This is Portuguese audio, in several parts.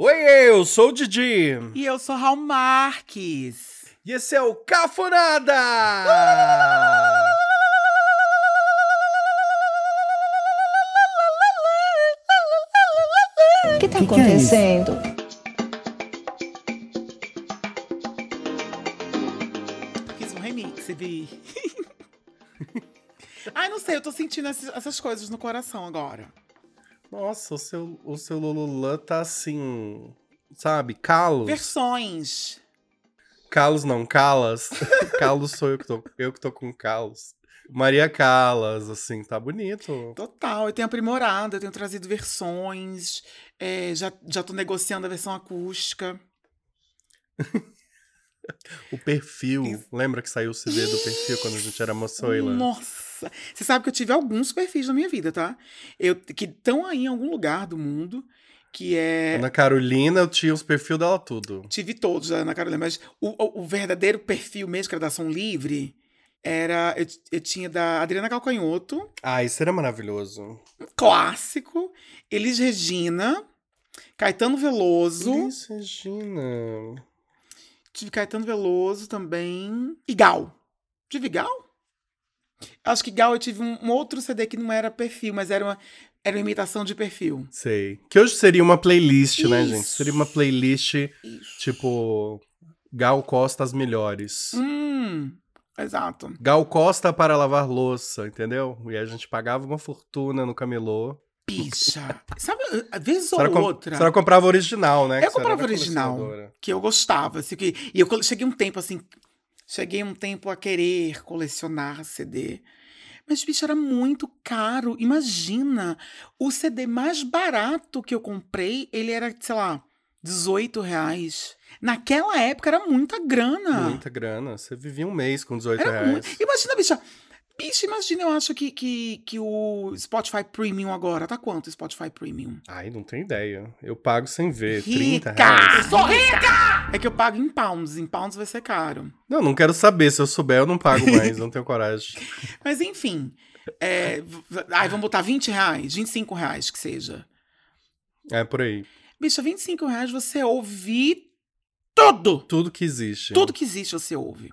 Oi, eu sou o Didi. E eu sou Raul Marques. E esse é o Cafonada! O que está acontecendo? Fiz um remix, vi. Ai, não sei, eu tô sentindo essas coisas no coração agora. Nossa, o seu, o seu Lululã tá assim, sabe, calos. Versões. Calos não, calas. calos sou eu que tô, eu que tô com calos. Maria Calas, assim, tá bonito. Total, eu tenho aprimorado, eu tenho trazido versões, é, já, já tô negociando a versão acústica. o perfil, Isso. lembra que saiu o CD do perfil quando a gente era moçoila? Nossa! Você sabe que eu tive alguns perfis na minha vida, tá? Eu, que estão aí em algum lugar do mundo que é. Ana Carolina, eu tinha os perfis dela tudo. Tive todos da Ana Carolina, mas o, o, o, verdadeiro perfil mesmo, que era da Ação Livre, era. Eu, eu tinha da Adriana Calcanhoto. Ah, isso era maravilhoso. Um clássico. Elis Regina. Caetano Veloso. Elis Regina. Tive Caetano Veloso também. E Gal. Tive Gal? Acho que Gal eu tive um, um, outro CD que não era perfil, mas era uma, era uma imitação de perfil. Sei. Que hoje seria uma playlist, Isso. né, gente? Seria uma playlist Isso. tipo Gal Costa as melhores. Hum. Exato. Gal Costa para lavar louça, entendeu? E a gente pagava uma fortuna no camelô. Bicha. Sabe, vez ou outra. Você comprava original, né? Eu comprava original. Que eu gostava. Assim, que, e eu cheguei um tempo assim. Cheguei um tempo a querer colecionar CD. Mas, bicho, era muito caro. Imagina, o CD mais barato que eu comprei, ele era, sei lá, 18 reais. Naquela época era muita grana. Muita grana. Você vivia um mês com 18 era reais. Muito... Imagina, bicha. Bicho, imagina, eu acho que, que, que o Spotify Premium agora. Tá quanto o Spotify Premium? Ai, não tenho ideia. Eu pago sem ver. Rica! 30 reais. Sou rica! É que eu pago em pounds. Em pounds vai ser caro. Não, não quero saber. Se eu souber, eu não pago mais. não tenho coragem. Mas enfim. É... Ai, vamos botar 20 reais, 25 reais que seja. É, por aí. Bicho, 25 reais você ouve tudo! Tudo que existe. Tudo que existe você ouve.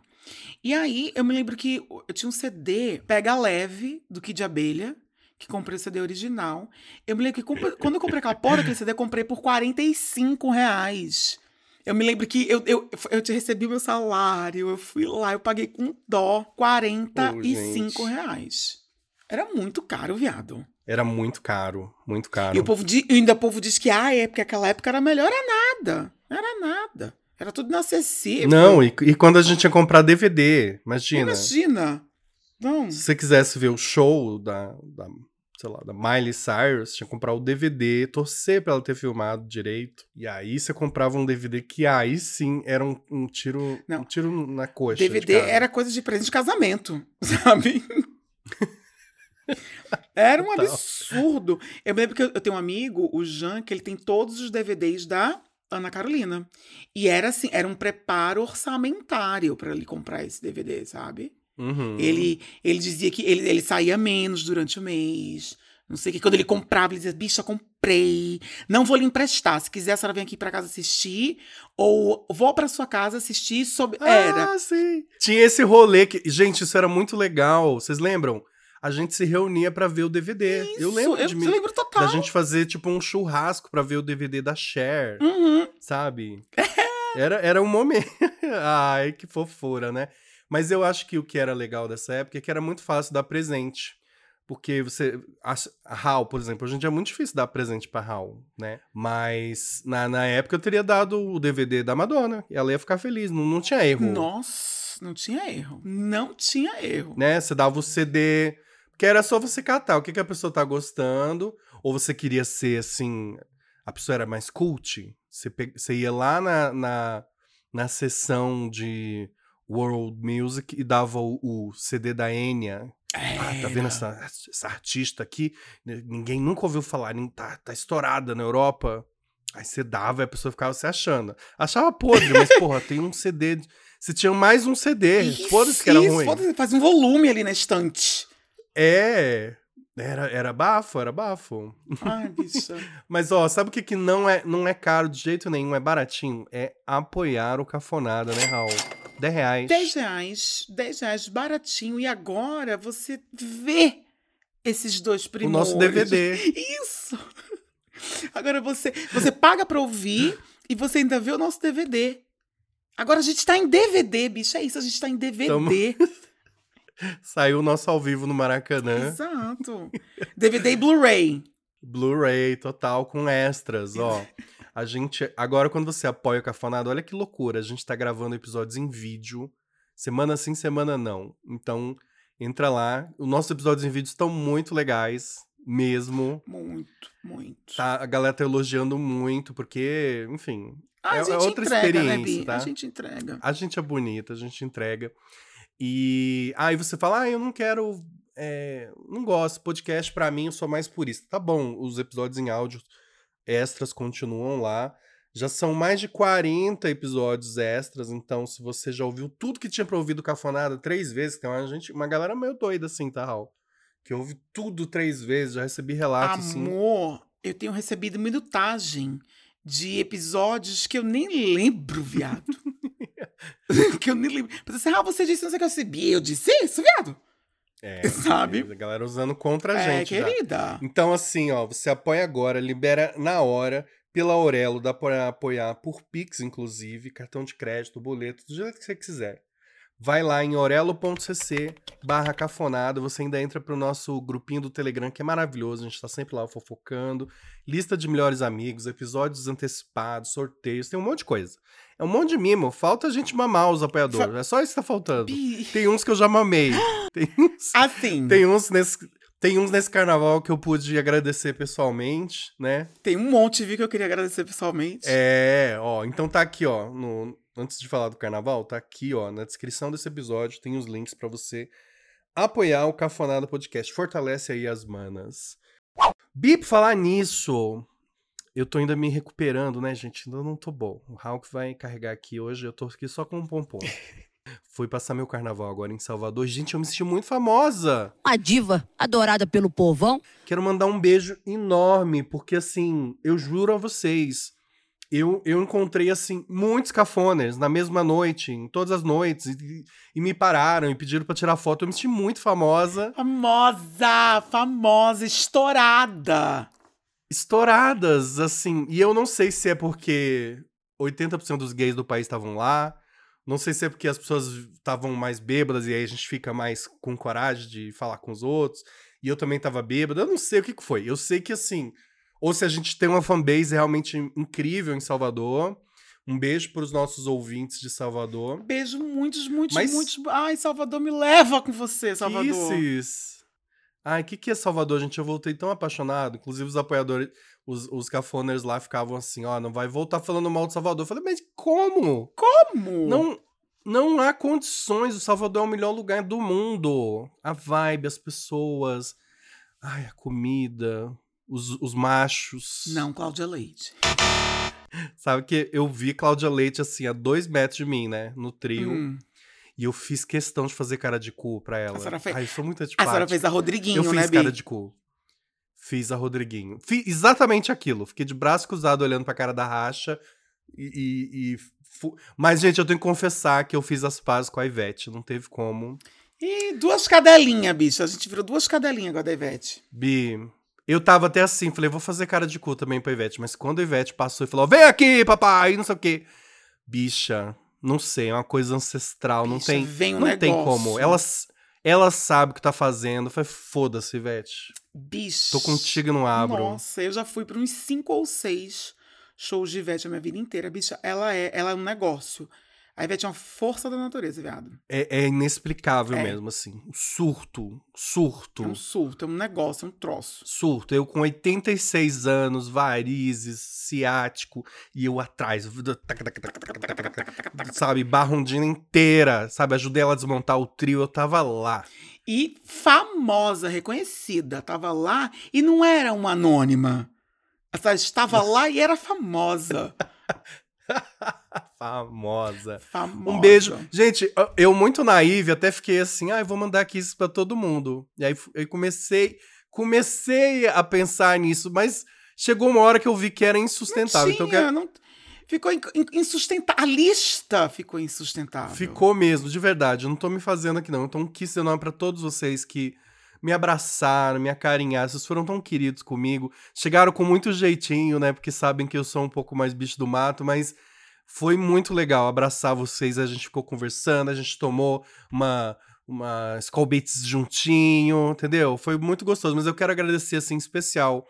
E aí, eu me lembro que eu tinha um CD Pega Leve, do Kid Abelha, que comprei o CD original. Eu me lembro que quando eu comprei aquela porra daquele CD, eu comprei por 45 reais. Eu me lembro que eu, eu, eu te recebi o meu salário, eu fui lá, eu paguei com dó 45 oh, reais. Era muito caro, viado. Era muito caro, muito caro. E o povo ainda o povo diz que ah, é porque aquela época era melhor, era nada. Era nada. Era tudo inacessível. Não, e, e quando a gente ia comprar DVD, imagina. Imagina. Não. Se você quisesse ver o show da, da sei lá, da Miley Cyrus, tinha que comprar o DVD, torcer pra ela ter filmado direito. E aí você comprava um DVD que aí sim era um, um tiro, Não. um tiro na coxa. DVD era coisa de presente de casamento, sabe? Era um absurdo. Eu me lembro que eu, eu tenho um amigo, o Jean, que ele tem todos os DVDs da Ana Carolina. E era assim, era um preparo orçamentário para ele comprar esse DVD, sabe? Uhum. Ele, ele dizia que ele, ele saía menos durante o mês. Não sei o que. Quando ele comprava, ele dizia: bicha, comprei. Não vou lhe emprestar. Se quiser, a senhora vem aqui para casa assistir. Ou vou para sua casa assistir sobre. Ah, era. sim. Tinha esse rolê que. Gente, isso era muito legal. Vocês lembram? A gente se reunia para ver o DVD. Isso, eu lembro eu, de mim. Lembro total. Da gente fazer tipo um churrasco para ver o DVD da Cher. Uhum. Sabe? era, era um momento. Ai, que fofura, né? Mas eu acho que o que era legal dessa época é que era muito fácil dar presente. Porque você. A, Hal, por exemplo, hoje em dia é muito difícil dar presente pra Hal, né? Mas na, na época eu teria dado o DVD da Madonna. E ela ia ficar feliz. Não, não tinha erro. Nossa, não tinha erro. Não tinha erro. Né? Você dava o CD que era só você catar o que, que a pessoa tá gostando, ou você queria ser assim. A pessoa era mais cult. Você, pe... você ia lá na, na, na sessão de World Music e dava o, o CD da Enya. Ah, tá vendo essa, essa, artista aqui? Ninguém nunca ouviu falar, tá, tá estourada na Europa. Aí você dava e a pessoa ficava se achando. Achava podre, mas porra, tem um CD. Você tinha mais um CD. Foda-se que era ruim. Foda-se, faz um volume ali na estante. É. Era, era bafo, era bafo. Ai, bicha. Mas, ó, sabe o que, que não, é, não é caro de jeito nenhum, é baratinho? É apoiar o Cafonada, né, Raul? 10 reais. 10 reais, 10 reais, baratinho. E agora você vê esses dois O primores. nosso DVD. Isso! Agora você, você paga pra ouvir e você ainda vê o nosso DVD. Agora a gente tá em DVD, bicho. É isso, a gente tá em DVD. Tamo- Saiu o nosso ao vivo no Maracanã. Exato. DVD e Blu-ray. Blu-ray total com extras, ó. A gente. Agora, quando você apoia o Cafonada, olha que loucura. A gente tá gravando episódios em vídeo. Semana sim, semana não. Então, entra lá. Os nossos episódios em vídeo estão muito legais. Mesmo. Muito, muito. Tá, a galera tá elogiando muito, porque, enfim, Ah, é- a é gente outra entrega, né, experiência, Bi? tá? A gente entrega. a gente é bonita, a gente entrega. E aí você fala, ah, eu não quero. é, não gosto, podcast pra mim, eu sou mais purista. Tá bom, os episódios em áudio extras continuam lá. Já são mais de 40 episódios extras, então se você já ouviu tudo que tinha pra ouvir do Cafonada três vezes, tem uma, gente, uma galera meio doida assim, tá, Raul? Que ouve tudo três vezes, já recebi relatos assim. Amor, eu tenho recebido minutagem de episódios que eu nem lembro, viado. que eu nem lembro. Mas assim, ah, você disse não sei o que eu recebi. Eu disse isso, viado. É, Sabe? A galera usando contra a é, gente. já. querida. Então, assim, ó, você apoia agora, libera na hora, pela Aurelo, dá pra apoiar por Pix, inclusive, cartão de crédito, boleto, do jeito que você quiser. Vai lá em orelo.cc barra cafonada, você ainda entra pro nosso grupinho do Telegram, que é maravilhoso, a gente tá sempre lá fofocando, lista de melhores amigos, episódios antecipados, sorteios, tem um monte de coisa. É um monte de mimo, falta a gente mamar os apoiadores, é só isso que tá faltando. Bi- Tem uns que eu já mamei, tem uns... Assim, tem... Tem uns nesse. Tem uns nesse carnaval que eu pude agradecer pessoalmente, né? um monte, vi que eu queria agradecer pessoalmente. É, ó, então tá aqui, ó, no- antes de falar do carnaval, tá aqui, ó, na descrição desse episódio tem os links pra você apoiar o Cafonada Podcast. Fortalece aí as manas. Bi, por falar nisso, eu tô ainda me recuperando, né, gente? Ainda não tô bom. O Hulk vai carregar aqui hoje, eu tô aqui só com um pompom. Fui passar meu carnaval agora em Salvador. Gente, eu me senti muito famosa. Uma diva adorada pelo povão. Quero mandar um beijo enorme, porque assim, eu juro a vocês, eu, eu encontrei assim muitos cafoners na mesma noite, em todas as noites, e, e me pararam e pediram pra tirar foto. Eu me senti muito famosa, Famosa, famosa, estourada. estouradas, assim. E eu não sei se é porque 80% dos gays do país estavam lá. Não sei se é porque as pessoas estavam mais bêbadas e aí a gente fica mais com coragem de falar com os outros. E eu também tava bêbada. Eu não sei o que, que foi. Eu sei que assim. Ou se a gente tem uma fanbase realmente incrível em Salvador. Um beijo pros nossos ouvintes de Salvador. Beijo, muitos, muitos, Mas- muitos. Ai, Salvador, me leva com você, Salvador. Kisses. Ai, o que, que é Salvador, gente? Eu voltei tão apaixonado. Inclusive, os apoiadores, os, os cafoners lá ficavam assim: ó, não vai voltar falando mal de Salvador. Eu falei, mas como? Como? Não, não há condições. O Salvador é o melhor lugar do mundo. A vibe, as pessoas. Ai, a comida. Os, os machos. Não, Cláudia Leite. Sabe que eu vi Cláudia Leite assim, a dois metros de mim, né? No trio. Hum. E eu fiz questão de fazer cara de cu pra ela. A senhora fez- Ai, eu sou muito A antipática. senhora fez a Rodriguinho, Eu fiz né, Bi? cara de cu. Fiz a Rodriguinho. Fiz exatamente aquilo. Fiquei de braço cruzado olhando pra cara da racha. E. e- e Mas, gente, eu tenho que confessar que eu fiz as pazes com a Ivete. Não teve como. E duas cadelinhas, bicho. A gente virou duas cadelinhas agora da Ivete. Bi. Eu tava até assim, falei, vou fazer cara de cu também pra Ivete. Mas quando a Ivete passou e falou, vem aqui, papai, não sei o quê. Bicha, não sei, é uma coisa ancestral. não Bicha, tem. vem um não tem negócio. como. Ela, ela sabe o que tá fazendo. Falei, foda-se, Ivete. Bicho. Tô contigo e não abro. Nossa, eu já fui pra uns cinco ou seis shows de Ivete a minha vida inteira. Bicha, ela é, ela é um negócio. A Ivete é uma força da natureza, viado. É, é inexplicável É. mesmo, assim. Surto, surto, É um surto, é um negócio, é um troço. surto. Eu com 86 anos, varizes, ciático, e eu atrás, sabe, barrondina inteira, sabe, ajudei ela a desmontar o trio, eu tava lá. E famosa, reconhecida. Tava lá e não era uma anônima. Ela estava lá e era famosa. Famosa. Famosa. Um beijo. Gente, eu- muito naive, até fiquei assim, ah, eu vou mandar aqui isso pra todo mundo. E aí eu comecei, comecei a pensar nisso, mas chegou uma hora que eu vi que era insustentável. Não então, tinha, que- não- ficou in- in- insustentável. A lista ficou insustentável. ficou mesmo, de verdade. Eu não tô me fazendo aqui, não. Então, quis dizer nome pra todos vocês que me abraçaram, me acarinharam. Vocês foram tão queridos comigo. Chegaram com muito jeitinho, né? Porque sabem que eu sou um pouco mais bicho do mato, mas foi muito legal abraçar vocês. A gente ficou conversando, a gente tomou uma. Uma Beats juntinho, entendeu? Foi muito gostoso, mas eu quero agradecer, assim, em especial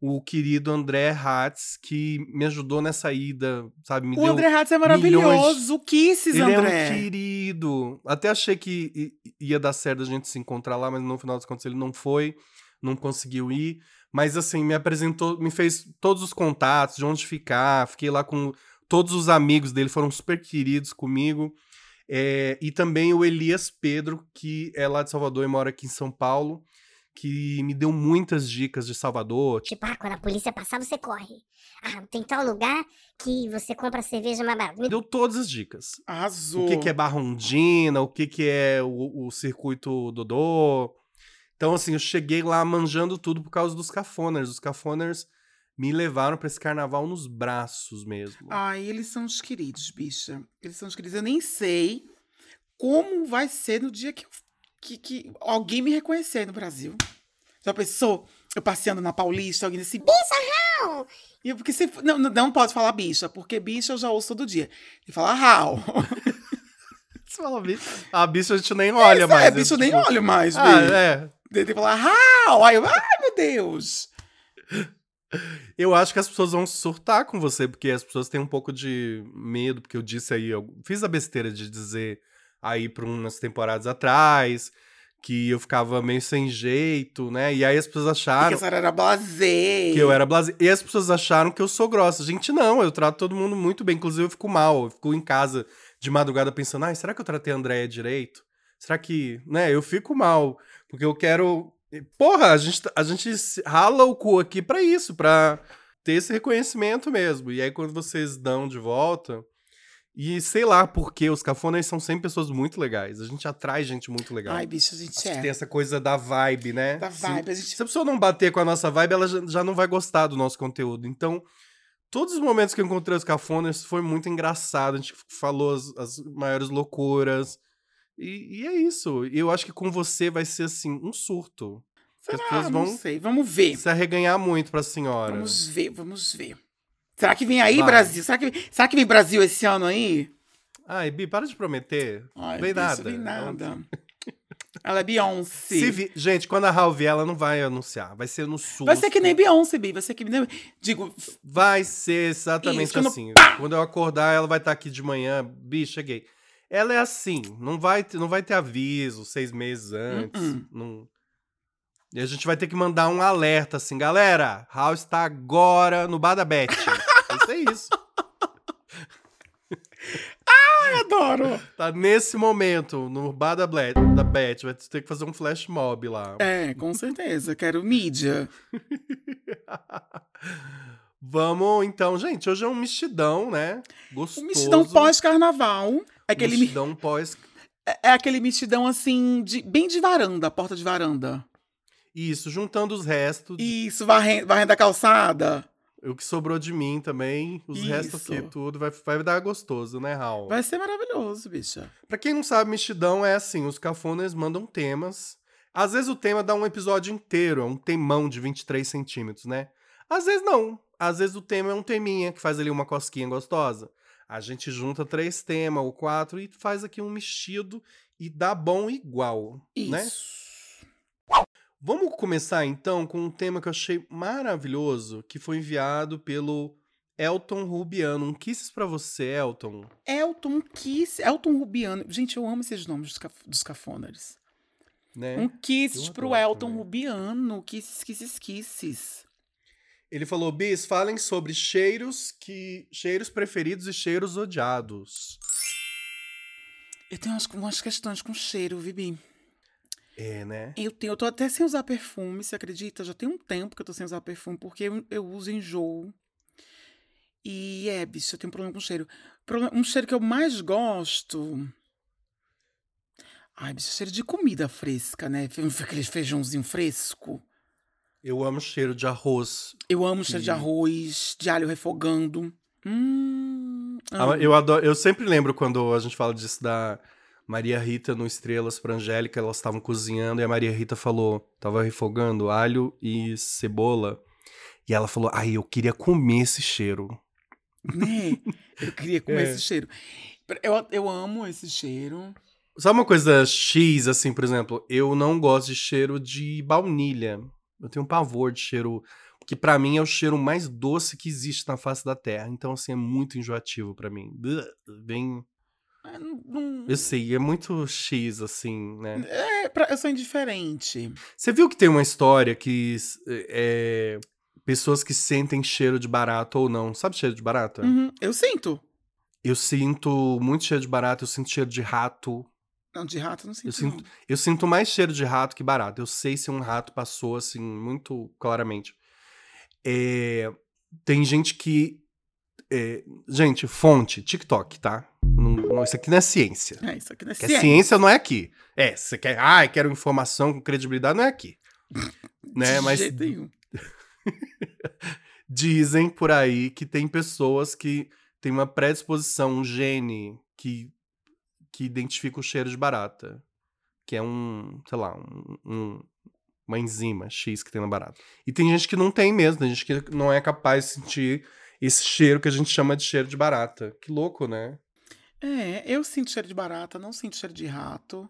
o querido André Hatz, que me ajudou nessa ida, sabe? Me O deu André Hatz é milhões- maravilhoso. O Kisses, ele André. é um querido. Até achei que ia dar certo a gente se encontrar lá, mas no final das contas ele não foi, não conseguiu ir. Mas assim, me apresentou, me fez todos os contatos, de onde ficar. Fiquei lá com todos os amigos dele, foram super queridos comigo. É, e também o Elias Pedro, que é lá de Salvador e mora aqui em São Paulo, que me deu muitas dicas de Salvador. Tipo, ah, quando a polícia passar, você corre. Ah, tem tal lugar que você compra cerveja mais barata. Me Deu todas as dicas. Arrasou. o que, que é Barrondina, o que, que é o, o circuito Dodô. Então, assim, eu cheguei lá manjando tudo por causa dos cafoners. Os cafoners me levaram pra esse carnaval nos braços mesmo. Ai, eles são os queridos, bicha. Eles são os queridos. Eu nem sei como vai ser no dia que, eu- que, que alguém me reconhecer no Brasil. Já pensou? Eu passeando na Paulista, alguém disse, bicha, Raul! E eu, porque você, não, não, pode falar bicha, porque bicha eu já ouço todo dia. E falar Raul. Você fala, bicho. A bicha a gente nem olha mais. é, é bicho, eu nem tipo- olho mais, Ah, bicho. é. Tem que falar Raul! Aí eu, ai meu Deus! Eu acho que as pessoas vão surtar com você, porque as pessoas têm um pouco de medo, porque eu disse aí, eu fiz a besteira de dizer aí por umas temporadas atrás que eu ficava meio sem jeito, né? E aí as pessoas Que acharam a senhora era blasé. que eu era blase. E as pessoas acharam que eu sou grossa. Gente, não, eu trato todo mundo muito bem. Inclusive, eu fico mal. Eu fico em casa de madrugada pensando, ai, será que eu tratei a Andréia direito? Será que. Né? Eu fico mal. Porque eu quero. Porra, a gente, a gente se- rala o cu aqui pra isso, pra ter esse reconhecimento mesmo. E aí, quando vocês dão de volta. E sei lá, porque os cafonas são sempre pessoas muito legais. A gente atrai gente muito legal. Ai, bicho, a gente Acho que é. tem essa coisa da vibe, né? Da Se- vibe, a gente- Se a pessoa não bater com a nossa vibe, ela já, já não vai gostar do nosso conteúdo. Então, todos os momentos que eu encontrei os cafonas foi muito engraçado. A gente falou as, as maiores loucuras. E, e é isso. E eu acho que com você vai ser, assim, um surto. Que as Será? pessoas Não vão sei. Vamos ver. se arreganhar muito pra senhora. Vamos ver, vamos ver. Será que vem aí, Vai. Brasil? Será que, será que vem Brasil esse ano aí? Ai, Bi, para de prometer. Ai, Vem nada. Vem nada. Ela é Beyoncé. Vi- Gente, quando a Raul vier, ela não vai anunciar. Vai ser no sul. Vai ser que nem Beyoncé, Bi. Vai ser que nem... Digo, Vai ser exatamente Isso, quando- assim. Quando eu acordar, ela vai estar aqui de manhã. Bi, cheguei. Ela é assim, não vai, ter- não vai ter aviso seis meses antes. Uh-uh. não- E a gente vai ter que mandar um alerta assim, galera. Raul está agora no Bar da Beth. vai ser isso. eu adoro. Tá nesse momento, no Bar da. Vai ter que fazer um flash mob lá. É, com certeza. Quero mídia. Vamos, então, gente. Hoje é um mexidão, né? Gostoso. O mexidão pós-carnaval. É aquele, mi- Mexidão pós é aquele mexidão, assim, de, bem de varanda, porta de varanda. Isso, juntando os restos. Isso, varrendo, varrendo a calçada. O que sobrou de mim também, os restos Isso. aqui, tudo, vai, vai dar gostoso, né, Raul? Vai ser maravilhoso, bicha. Pra quem não sabe, mexidão é assim, os cafones mandam temas. Às vezes o tema dá um episódio inteiro, é um temão de 23 centímetros, né? Às vezes não. Às vezes o tema é um teminha que faz ali uma cosquinha gostosa. A gente junta três temas ou quatro e faz aqui um mexido e dá bom igual, Isso. né? Vamos começar então com um tema que eu achei maravilhoso, que foi enviado pelo Elton Rubiano. Um kisses pra você, Elton. Elton Kiss, Elton Rubiano. Gente, eu amo esses nomes dos, caf dos cafoners. Né? Um kisses pro Elton também. Rubiano. Kisses, kisses, kisses. Ele falou: Bis, falem sobre cheiros que. cheiros preferidos e cheiros odiados. Eu tenho umas, umas questões com cheiro, Vibi. É, né? Eu, tenho, eu tô até sem usar perfume, você acredita? Já tem um tempo que eu tô sem usar perfume, porque eu, eu uso enjoo. E é, bicho, eu tenho problema com cheiro. Um cheiro que eu mais gosto. Ai, bicho, cheiro de comida fresca, né? Aquele feijãozinho fresco. Eu amo cheiro de arroz. Eu amo cheiro de arroz, de alho refogando. Hum, Ah. Eu, adoro, eu sempre lembro quando a gente fala disso da Maria Rita no Estrelas pra Angélica, elas estavam cozinhando e a Maria Rita falou, tava refogando alho e cebola. E ela falou, ai, eu queria comer esse cheiro. Né? Eu queria comer É. esse cheiro. Eu, eu amo esse cheiro. Sabe uma coisa X, assim, por exemplo? Eu não gosto de cheiro de baunilha. Eu tenho um pavor de cheiro. Que pra mim é o cheiro mais doce que existe na face da Terra. Então, assim, é muito enjoativo pra mim. Bem. É, não- Eu sei, é muito X, assim, né? é, pra- eu sou indiferente. Você viu que tem uma história que é, pessoas que sentem cheiro de barata ou não. Sabe cheiro de barata? Uhum, eu sinto. Eu sinto muito cheiro de barata, eu sinto cheiro de rato. Não, de rato eu não sinto. Eu sinto- não. Eu sinto mais cheiro de rato que barata. Eu sei se um rato passou, assim, muito claramente. É, tem gente que. é, gente, fonte, TikTok, tá? Não, não- isso aqui não é ciência. É, isso aqui não é Que ciência. ciência não é aqui. É, você quer. Ai, quero informação com credibilidade, não é aqui. né? De Mas jeito nenhum. dizem por aí que tem pessoas que têm uma predisposição, um gene que, que identifica o cheiro de barata. Que é um, sei lá, um, um- uma enzima X que tem na barata. E tem gente que não tem mesmo, tem gente que não é capaz de sentir esse cheiro que a gente chama de cheiro de barata. Que louco, né? É, eu sinto cheiro de barata, não sinto cheiro de rato.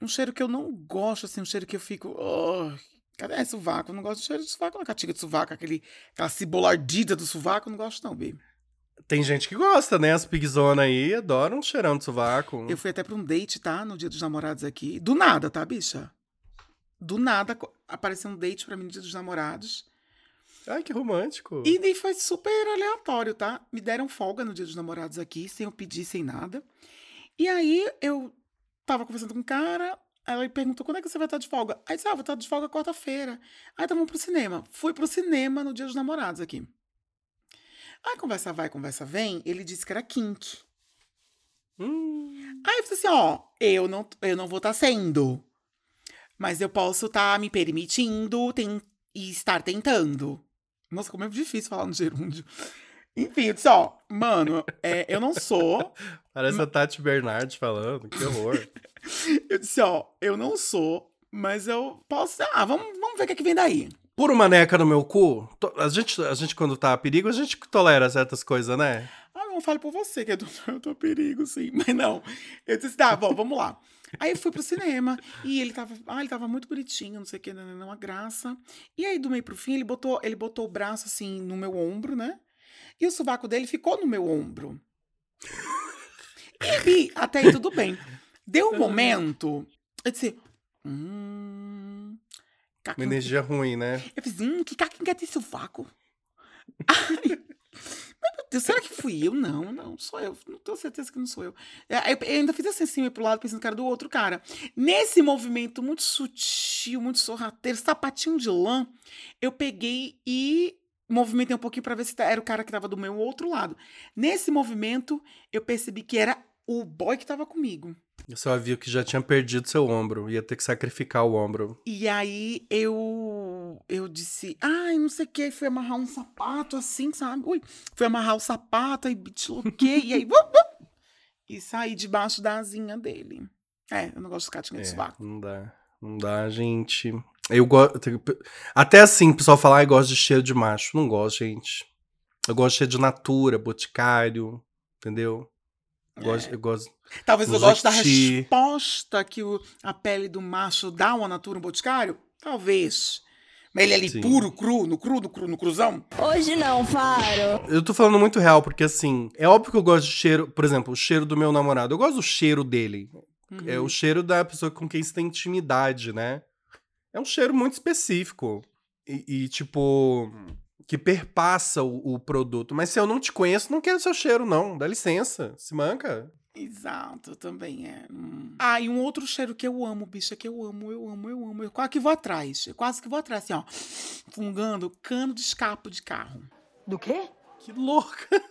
Um cheiro que eu não gosto, assim, um cheiro que eu fico. Oh, cadê esse sovaco? Eu não gosto de cheiro de sovaco, não. Catiga de sovaco, aquele, aquela cebola ardida do sovaco, eu não gosto, não, baby. Tem gente que gosta, né? As pigzona aí adoram um cheirão de sovaco. Eu fui até pra um date, tá? No dia dos namorados aqui. Do nada, tá, bicha? Do nada apareceu um date pra mim no dia dos namorados. Ai, que romântico. E daí foi super aleatório, tá? Me deram folga no dia dos namorados aqui, sem eu pedir, sem nada. E aí eu tava conversando com um cara, ela me perguntou quando é que você vai estar de folga. Aí eu disse, ah, vou estar de folga quarta-feira. Aí então vamos pro cinema. Fui pro cinema no dia dos namorados aqui. Aí conversa vai, conversa vem, ele disse que era kink. Hum, Aí eu falei assim, ó, eu não, eu não vou estar sendo. Mas eu posso estar me permitindo ten- e estar tentando. Nossa, como é difícil falar no gerúndio. Enfim, eu disse, ó, mano, é, eu não sou. parece a Tati Bernardi falando. Que horror. Eu disse, ó, eu não sou, mas eu posso. Ah, vamos, vamos ver o que, é que vem daí. Puro maneca no meu cu. A gente, a gente, quando tá a perigo, a gente tolera certas coisas, né? Ah, não fale por você, que eu tô, eu tô a perigo, sim. Mas não. Eu disse, tá, bom, vamos lá. Aí eu fui pro cinema e ele tava, ah, ele tava muito bonitinho, não sei o que, não, uma graça. E aí, do meio pro fim, ele botou, ele botou o braço assim no meu ombro, né? E o sovaco dele ficou no meu ombro. E Bi, até aí tudo bem. Deu um momento, eu disse, hum. Uma energia ruim, né? eu fiz, hum, que caquinha tem sovaco? Ai, meu Deus, será que fui eu? Não, não, sou eu. Não tenho certeza que não sou eu. É, Eu, eu ainda fiz assim, assim, pro lado, pensando que era do outro cara. Nesse movimento muito sutil, muito sorrateiro, sapatinho de lã, eu peguei e movimentei um pouquinho pra ver se era o cara que tava do meu outro lado. Nesse movimento, eu percebi que era o boy que tava comigo. Eu só viu que já tinha perdido seu ombro. Ia ter que sacrificar o ombro. E aí eu eu disse, ai, não sei o que, fui amarrar um sapato assim, sabe? Ui, fui amarrar o sapato, aí desloquei, e aí. vup, vup, e saí debaixo da asinha dele. É, eu não gosto de catinha de É, sovaco. não dá. Não dá, gente. Eu gosto. Até assim, o pessoal fala, ai, gosto de cheiro de macho. Não gosto, gente. Eu gosto de cheiro de natura, boticário, entendeu? Eu gosto, eu gosto. Talvez eu goste da resposta que o- a pele do macho dá uma natura um boticário? Talvez. Mas ele ali Sim. puro, cru, no cru, no cru, no cruzão? Hoje não, Faro. Eu tô falando muito real, porque assim, é óbvio que eu gosto de cheiro, por exemplo, o cheiro do meu namorado. Eu gosto do cheiro dele. É Uhum. o cheiro da pessoa com quem você tem intimidade, né? É um cheiro muito específico. E, e, tipo, que perpassa o, o produto. Mas se eu não te conheço, não quero seu cheiro, não. Dá licença. Se manca. Exato, também é. Hum. Ah, e um outro cheiro que eu amo, bicha, que eu amo, eu amo, eu amo. Eu quase que vou atrás. Eu quase que vou atrás, assim, ó. Fungando cano de escape de carro. Do quê? Que louca.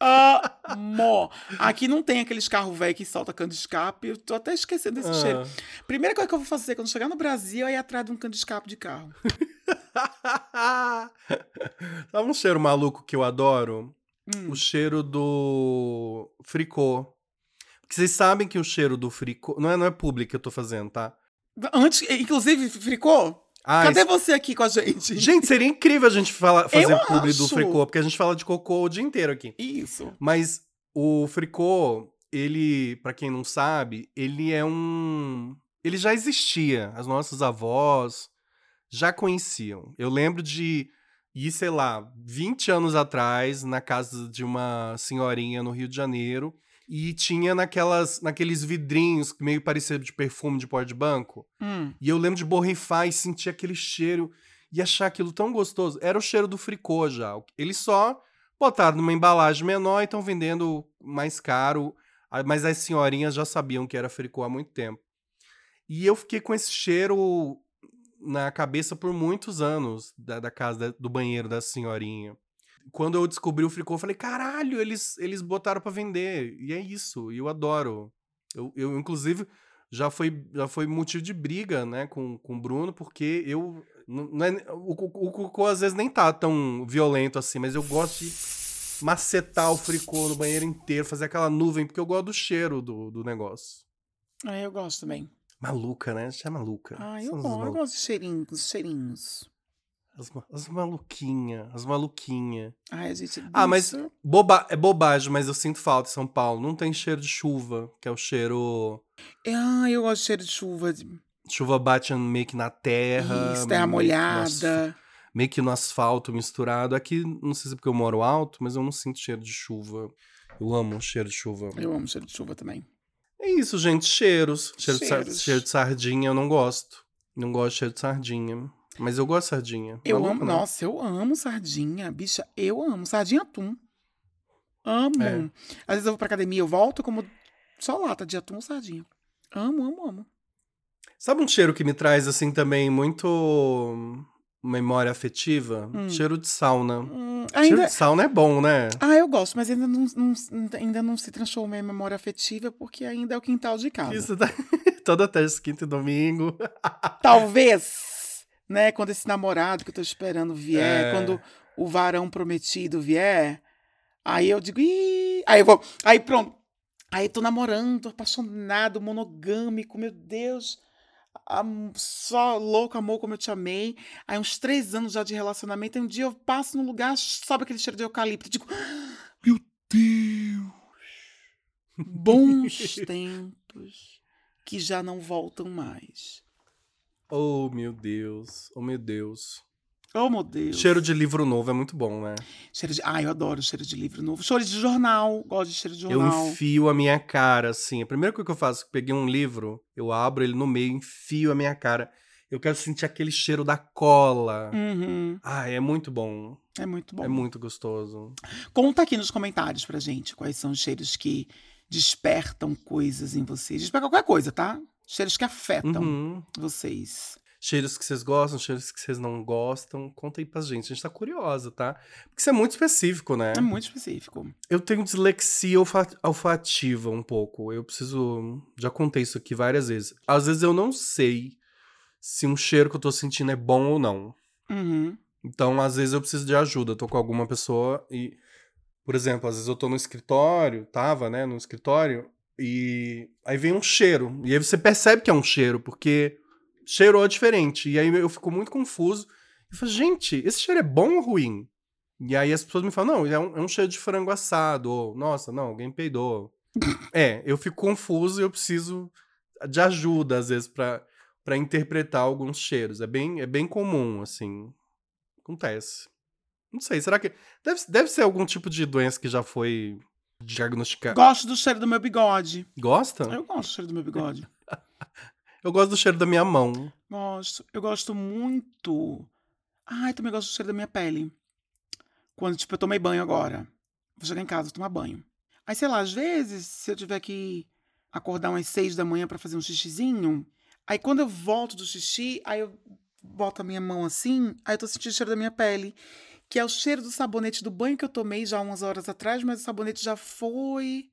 Amor! Aqui não tem aqueles carros velhos que solta cano de escape. Eu tô até esquecendo desse cheiro. Ah. Primeira coisa que eu vou fazer quando chegar no Brasil é ir atrás de um cano de escape de carro. Sabe um cheiro maluco que eu adoro? Hum. O cheiro do fricô. Porque vocês sabem que o cheiro do fricô. Não é, não é público que eu tô fazendo, tá? Antes, inclusive, Fricô, Ah, cadê isso- você aqui com a gente? Gente, seria incrível a gente falar, fazer Eu publi do acho. fricô, porque a gente fala de cocô o dia inteiro aqui. Isso. Mas o fricô, ele, pra quem não sabe, ele é um. Ele já existia. As nossas avós já conheciam. Eu lembro de ir, sei lá, 20 anos atrás, na casa de uma senhorinha no Rio de Janeiro. E tinha naquelas, naqueles vidrinhos que meio pareciam de perfume de pó de banco. Hum. E eu lembro de borrifar e sentir aquele cheiro e achar aquilo tão gostoso. Era o cheiro do fricô já. Eles só botaram numa embalagem menor e estão vendendo mais caro. Mas as senhorinhas já sabiam que era fricô há muito tempo. E eu fiquei com esse cheiro na cabeça por muitos anos da, da casa da- do banheiro da senhorinha. Quando eu descobri o fricô, eu falei, caralho, eles, eles botaram pra vender. E é isso, eu adoro. Eu, eu inclusive, já foi, já foi motivo de briga, né, com, com o Bruno, porque eu. não- é- o, o, cocô às vezes nem tá tão violento assim, mas eu gosto de macetar o fricô no banheiro inteiro, fazer aquela nuvem, porque eu gosto do cheiro do, do negócio. Ah, eu gosto também. Maluca, né? Já é maluca. Ah, eu gosto, eu gosto de cheirinhos, cheirinhos. As, as maluquinhas, as maluquinhas. Ai, a gente. Ah, mas boba é bobagem, mas eu sinto falta em São Paulo. Não tem cheiro de chuva, que é o cheiro. Ah, eu gosto de cheiro de chuva. Chuva bate meio que na terra. Isso, terra molhada. meio que no asfalto misturado. Aqui, não sei se é porque eu moro alto, mas eu não sinto cheiro de chuva. Eu amo o cheiro de chuva. Eu amo cheiro de chuva também. É isso, gente. Cheiros. Cheiro, De, Cheiros. cheiro de sardinha eu não gosto. Não gosto de cheiro de sardinha. Mas eu gosto de sardinha. Eu Maluco, amo, né? nossa, eu amo sardinha, bicha, eu amo. Sardinha atum. Amo. É. Às vezes eu vou pra academia, eu volto como só lata de atum ou sardinha. Amo, amo, amo. Sabe um cheiro que me traz, assim, também muito memória afetiva? Hum. Cheiro de sauna. Hum, Cheiro ainda. de sauna é bom, né? Ah, eu gosto, mas ainda não, não- ainda não se transformou em memória afetiva porque ainda é o quintal de casa. Isso tá... Toda terça, quinta e domingo. Talvez, né, quando esse namorado que eu tô esperando vier, É. quando o varão prometido vier, aí eu digo, Ih! aí eu vou, aí pronto. Aí tô namorando, tô apaixonado, monogâmico, meu Deus. Só louco, amor, como eu te amei. Aí uns três anos já de relacionamento, aí um dia eu passo num lugar, sobe aquele cheiro de eucalipto. eu Digo, "Ah, meu Deus! Bons tempos que já não voltam mais. Oh, meu Deus. Oh, meu Deus. Oh, meu Deus. Cheiro de livro novo é muito bom, né? Cheiro de. Ai, eu adoro cheiro de livro novo. Cheiro de jornal. Gosto de cheiro de Eu jornal. enfio a minha cara, assim. A primeira coisa que eu faço, eu peguei um livro, eu abro ele no meio, enfio a minha cara. Eu quero sentir aquele cheiro da cola. Uhum. Ah, é muito bom. É muito bom. É muito gostoso. Conta aqui nos comentários pra gente quais são os cheiros que despertam coisas em vocês. Desperta qualquer coisa, tá? Cheiros que afetam Uhum. vocês. Cheiros que vocês gostam, cheiros que vocês não gostam. Conta aí pra gente. A gente tá curiosa, tá? Porque isso é muito específico, né? É muito específico. Eu tenho dislexia olfa- olfativa um pouco. Eu preciso. Já contei isso aqui várias vezes. Às vezes eu não sei se um cheiro que eu tô sentindo é bom ou não. Uhum. Então, às vezes eu preciso de ajuda. Eu tô com alguma pessoa e. Por exemplo, às vezes eu tô no escritório, tava, né, no escritório, e aí vem um cheiro. E aí você percebe que é um cheiro, porque cheirou diferente. E aí eu fico muito confuso. E falo, gente, esse cheiro é bom ou ruim? E aí as pessoas me falam, não, é um, é um cheiro de frango assado. Ou, nossa, não, alguém peidou. é, eu fico confuso e eu preciso de ajuda, às vezes, pra, pra interpretar alguns cheiros. É bem, é bem comum, assim. Acontece. Não sei, será que. Deve, deve ser algum tipo de doença que já foi diagnosticada. Gosto do cheiro do meu bigode. Gosta? Eu gosto do cheiro do meu bigode. Eu gosto do cheiro da minha mão. Gosto. Eu gosto muito. Ai, também gosto do cheiro da minha pele. Quando, tipo, eu tomei banho agora. Vou chegar em casa, tomar banho. Aí, sei lá, às vezes, se eu tiver que acordar umas seis da manhã pra fazer um xixizinho, aí quando eu volto do xixi, aí eu boto a minha mão assim, aí eu tô sentindo o cheiro da minha pele. Que é o cheiro do sabonete do banho que eu tomei já umas horas atrás, mas o sabonete já foi.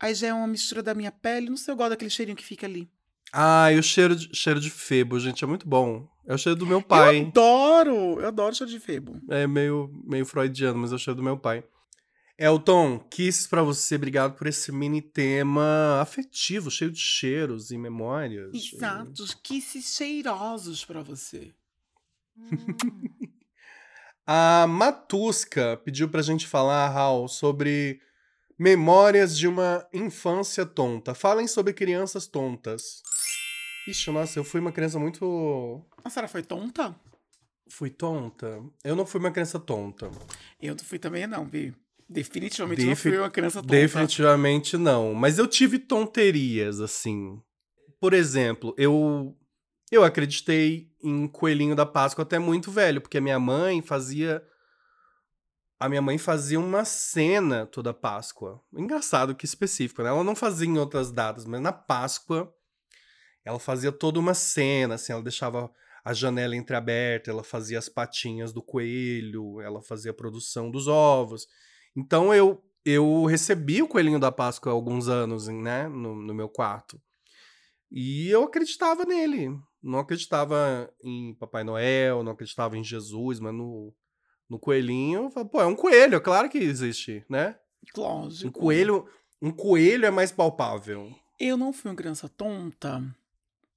Aí já é uma mistura da minha pele. Não sei, eu gosto daquele cheirinho que fica ali. Ah, e o cheiro de, cheiro de febo, gente, é muito bom. É o cheiro do meu Eu pai. adoro! Eu adoro cheiro de febo. É meio, meio freudiano, mas é o cheiro do meu pai. Elton, kisses pra você. Obrigado por esse mini tema afetivo, cheio de cheiros e memórias. Exatos, kisses cheirosos pra você. A Matusca pediu pra gente falar, Raul, sobre memórias de uma infância tonta. Falem sobre crianças tontas. Ixi, nossa, eu fui uma criança muito. A senhora foi tonta? Fui tonta? Eu não fui uma criança tonta. Eu não fui também, não, Vi. Definitivamente Defi- não fui uma criança tonta. Definitivamente não. Mas eu tive tonterias, assim. Por exemplo, eu. Eu acreditei em Coelhinho da Páscoa até muito velho, porque a minha mãe fazia. A minha mãe fazia uma cena toda Páscoa. Engraçado que específico, né? Ela não fazia em outras datas, mas na Páscoa ela fazia toda uma cena, assim, ela deixava a janela entreaberta, ela fazia as patinhas do coelho, ela fazia a produção dos ovos. Então eu eu recebi o coelhinho da Páscoa há alguns anos, né, no, no meu quarto. E eu acreditava nele. Não acreditava em Papai Noel, não acreditava em Jesus, mas no, no coelhinho, eu falava, pô, é um coelho, é claro que existe, né? Lógico. Um coelho, um coelho é mais palpável. Eu não fui uma criança tonta,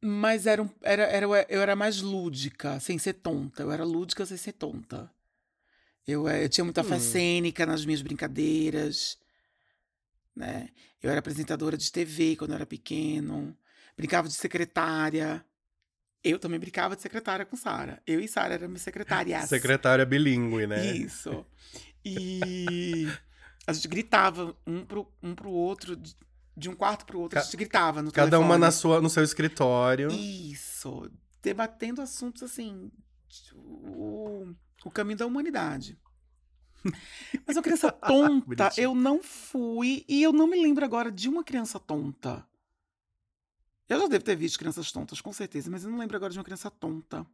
mas era, um, era, era, eu era mais lúdica, sem ser tonta. Eu era lúdica sem ser tonta. Eu, eh, eu tinha muita fé Hum. cênica nas minhas brincadeiras. Né? Eu era apresentadora de TV quando eu era pequeno. Brincava de secretária. Eu também brincava de secretária com Sara. Eu e Sara éramos secretárias. Secretária bilíngue, né? Isso. E a gente gritava um pro, um pro outro, de, um quarto pro outro, a Ca- gente gritava no Cada uma telefone. na sua, no seu escritório. Isso. Debatendo assuntos assim. O, o caminho da humanidade. Mas uma criança tonta, eu não fui. E eu não me lembro agora de uma criança tonta. Eu já devo ter visto crianças tontas, com certeza, mas eu não lembro agora de uma criança tonta.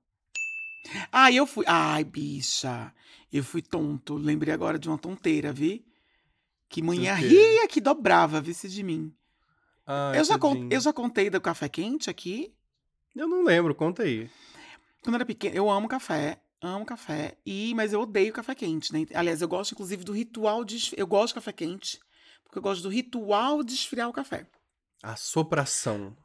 Ah, eu fui. Ai, bicha. Eu fui tonto. Lembrei agora de uma tonteira, vi? Que manhã ria que dobrava, vice de mim. Ai, eu, já con- eu já contei do café quente aqui. Eu não lembro, conta aí. Quando eu era pequena, eu amo café, amo café, e mas eu odeio café quente, né? Aliás, eu gosto inclusive do ritual de eu gosto de café quente, porque eu gosto do ritual de esfriar o café. A sopração.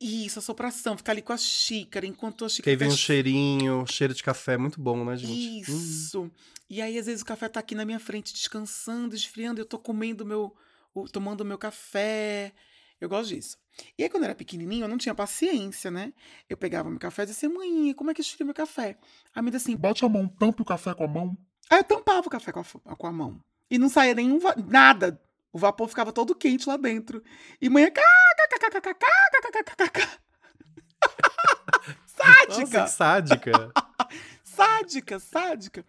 Isso, a sopração, ficar ali com a xícara, enquanto a Que xícara aí vem tá um cheirinho, cheiro de café muito bom, né, gente? Hum. E aí, às vezes, o café tá aqui na minha frente, descansando, esfriando, eu tô comendo meu. o- tomando meu café. Eu gosto disso. E aí, quando eu era pequenininho, eu não tinha paciência, né? Eu pegava meu café e dizia assim, mãe, como é que esfria meu café? Aí me dizia assim, Bate a mão, tampe o café com a mão. Aí eu tampava o café com a, com a mão. E não saía nenhum. nada. O vapor ficava todo quente lá dentro. E manhã. Sádica! Nossa, sádica. Sádica, sádica.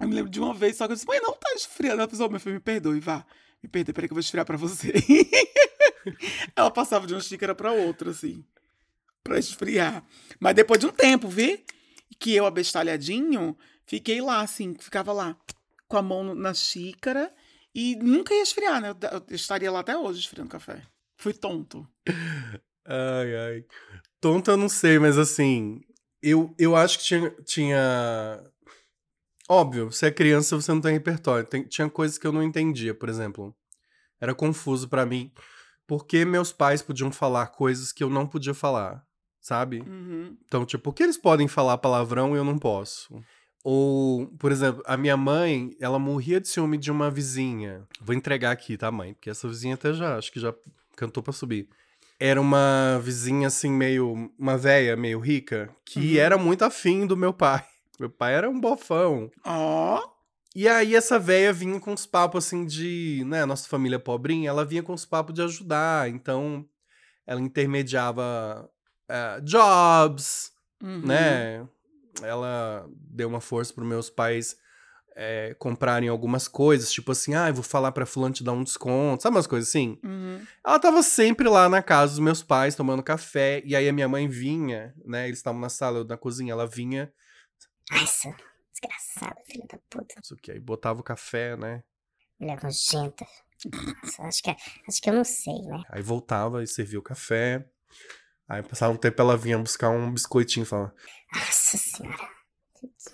Eu me lembro de uma vez só que eu disse: mãe, não tá esfriando. Ela pensou: meu filho, me perdoe, vá. Me perdoe, peraí que eu vou esfriar pra você. Ela passava de uma xícara pra outra, assim. Pra esfriar. Mas depois de um tempo, vê? Que eu, abestalhadinho, fiquei lá, assim, ficava lá, com a mão na xícara. E nunca ia esfriar, né? Eu, eu estaria lá até hoje esfriando café. Fui tonto. Ai, ai. Tonta eu não sei, mas assim, eu, eu acho que tinha, tinha. Óbvio, você é criança, você não tem repertório. Tem- tinha coisas que eu não entendia, por exemplo. Era confuso pra mim. Por que meus pais podiam falar coisas que eu não podia falar, sabe? Uhum. Então, tipo, por que eles podem falar palavrão e eu não posso? Ou, por exemplo, a minha mãe, ela morria de ciúme de uma vizinha. Vou entregar aqui, tá, mãe? Porque essa vizinha até já, acho que já cantou pra subir. Era uma vizinha, assim, meio. Uma véia meio rica, que Uhum. era muito afim do meu pai. Meu pai era um bofão. Ó. E aí essa véia vinha com uns papos assim de, né, nossa família é pobrinha, ela vinha com uns papos de ajudar, então ela intermediava eh, jobs, Uhum. né? Ela deu uma força para meus pais eh, comprarem algumas coisas, tipo assim, ah, eu vou falar pra fulano te dar um desconto, sabe umas coisas assim? Uhum. Ela tava sempre lá na casa dos meus pais tomando café, e aí a minha mãe vinha, né? Eles estavam na sala, eu na cozinha, ela vinha, Ai, essa desgraçada, filha da puta. não sei o que, aí botava o café, né? Mulher nojenta. Nossa, acho que, acho que eu não sei, né? Aí voltava e servia o café. Aí passava um tempo ela vinha buscar um biscoitinho e falava, Nossa senhora.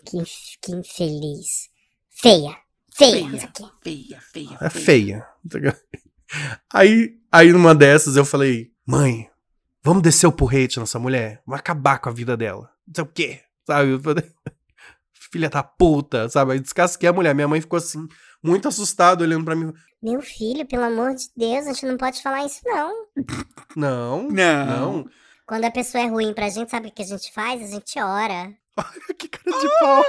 Que, que infeliz. Feia. Feia. Feia. Feia, feia, é feia. tá? Aí, aí numa dessas eu falei, mãe, vamos descer o porrete nessa mulher? Vamos acabar com a vida dela. Não sei o quê, sabe? Filha da puta, sabe? Aí descasquei a mulher. Minha mãe ficou assim, muito assustada, olhando pra mim. Meu filho, pelo amor de Deus, a gente não pode falar isso, não. Não, Não. não. Quando a pessoa é ruim pra gente, sabe o que a gente faz? A gente ora. que cara de pau.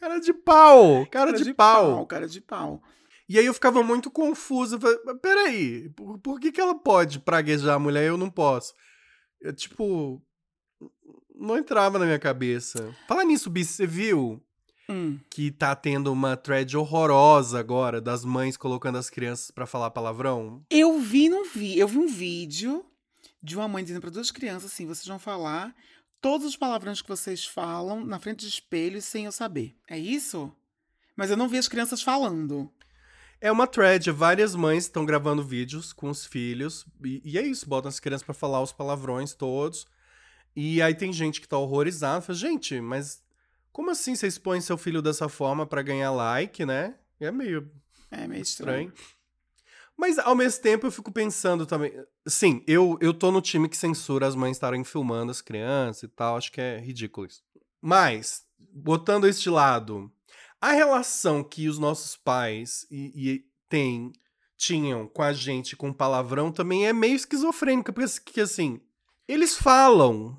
Cara de pau, cara, de, pau. Cara de pau. E aí eu ficava muito confuso. Eu falei, "Mas peraí, por, por que, que ela pode praguejar a mulher e eu não posso? Eu, tipo, não entrava na minha cabeça. Fala nisso, Bi, você viu Hum. que tá tendo uma thread horrorosa agora das mães colocando as crianças pra falar palavrão? Eu vi, não vi. Eu vi um vídeo de uma mãe dizendo para duas crianças assim: vocês vão falar todos os palavrões que vocês falam na frente de espelho sem eu saber. É isso? Mas eu não vi as crianças falando. É uma thread, várias mães estão gravando vídeos com os filhos, e, e é isso, botam as crianças pra falar os palavrões todos. E aí tem gente que tá horrorizada, fala, gente, mas como assim você expõe seu filho dessa forma pra ganhar like, né? É meio É meio estranho. estranho. Mas ao mesmo tempo eu fico pensando também. Sim, eu, eu tô no time que censura as mães estarem filmando as crianças e tal, acho que é ridículo isso. Mas, botando isso de lado, a relação que os nossos pais e, e têm, tinham com a gente com palavrão também é meio esquizofrênica, porque que, assim, eles falam,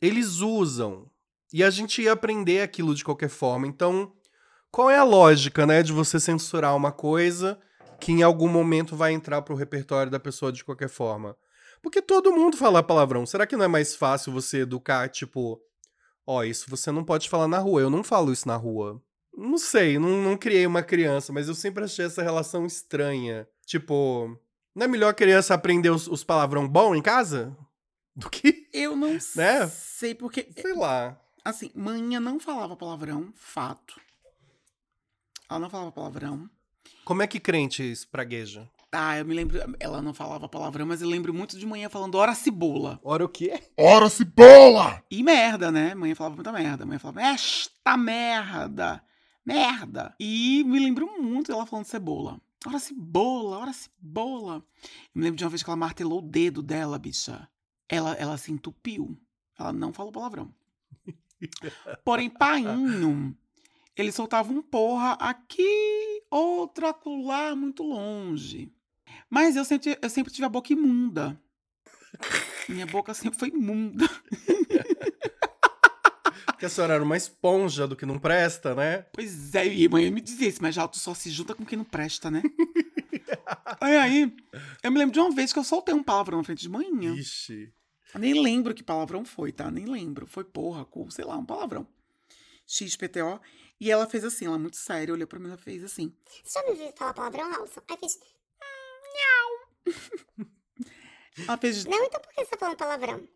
eles usam, e a gente ia aprender aquilo de qualquer forma. Então, qual é a lógica, né, de você censurar uma coisa que em algum momento vai entrar pro repertório da pessoa de qualquer forma? Porque todo mundo fala palavrão. Será que não é mais fácil você educar, tipo, ó, isso você não pode falar na rua. Eu não falo isso na rua. Não sei, não, não criei uma criança, mas eu sempre achei essa relação estranha. Tipo, não é melhor a criança aprender os, os palavrão bom em casa? Do que, Eu não Né? sei porque. sei lá. Assim, manhã não falava palavrão, fato. Ela não falava palavrão. Como é que crente espragueja? Ah, eu me lembro. Ela não falava palavrão, mas eu lembro muito de manhã falando hora cebola. Ora o quê? Ora cebola! E merda, né? Manhã falava muita merda. Manhã falava, esta merda! Merda! E me lembro muito dela falando cebola. Ora cebola, ora cebola. Eu me lembro de uma vez que ela martelou o dedo dela, bicha. Ela, ela se entupiu. Ela não falou palavrão. Porém, painho, ele soltava um porra aqui, outro acolá, muito longe. Mas eu sempre, eu sempre tive a boca imunda. Minha boca sempre foi imunda. Que a senhora era uma esponja do que não presta, né? Pois é, e mãe me dizia isso, mas já tu só se junta com quem não presta, né? aí, aí, eu me lembro de uma vez que eu soltei um palavrão na frente de manhã. Ixi. Eu nem lembro que palavrão foi, tá? Nem lembro. Foi porra, cu, sei lá, um palavrão. XPTO. E ela fez assim, ela muito séria, olhou pra mim e fez assim. Você já me ouviu falar palavrão, Alisson? Aí fez, Ela fez. não, então por que você tá falando palavrão?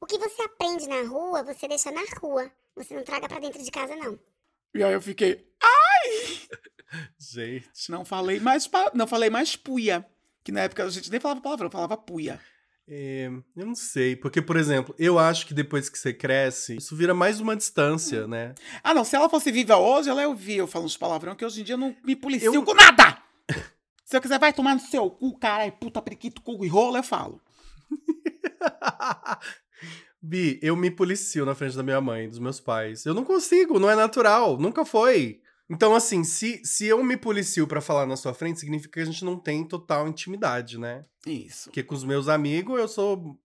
O que você aprende na rua, você deixa na rua. Você não traga pra dentro de casa, não. E aí eu fiquei. Gente. Não falei mais. pa- Não falei mais puia. Que na época a gente nem falava palavrão, falava puia. É, eu não sei, porque, por exemplo, eu acho que depois que você cresce, isso vira mais uma distância, né? Ah, não, se ela fosse viva hoje, ela ia ouvir eu falando uns palavrão, que hoje em dia eu não me policio Eu- com nada! Se eu quiser, vai tomar no seu cu, caralho, puta, periquito, cu e rola, eu falo. Bi, eu me policio na frente da minha mãe, dos meus pais. Eu não consigo, não é natural, nunca foi. Então, assim, se, se eu me policio pra falar na sua frente, significa que a gente não tem total intimidade, né? Isso. Porque com os meus amigos eu sou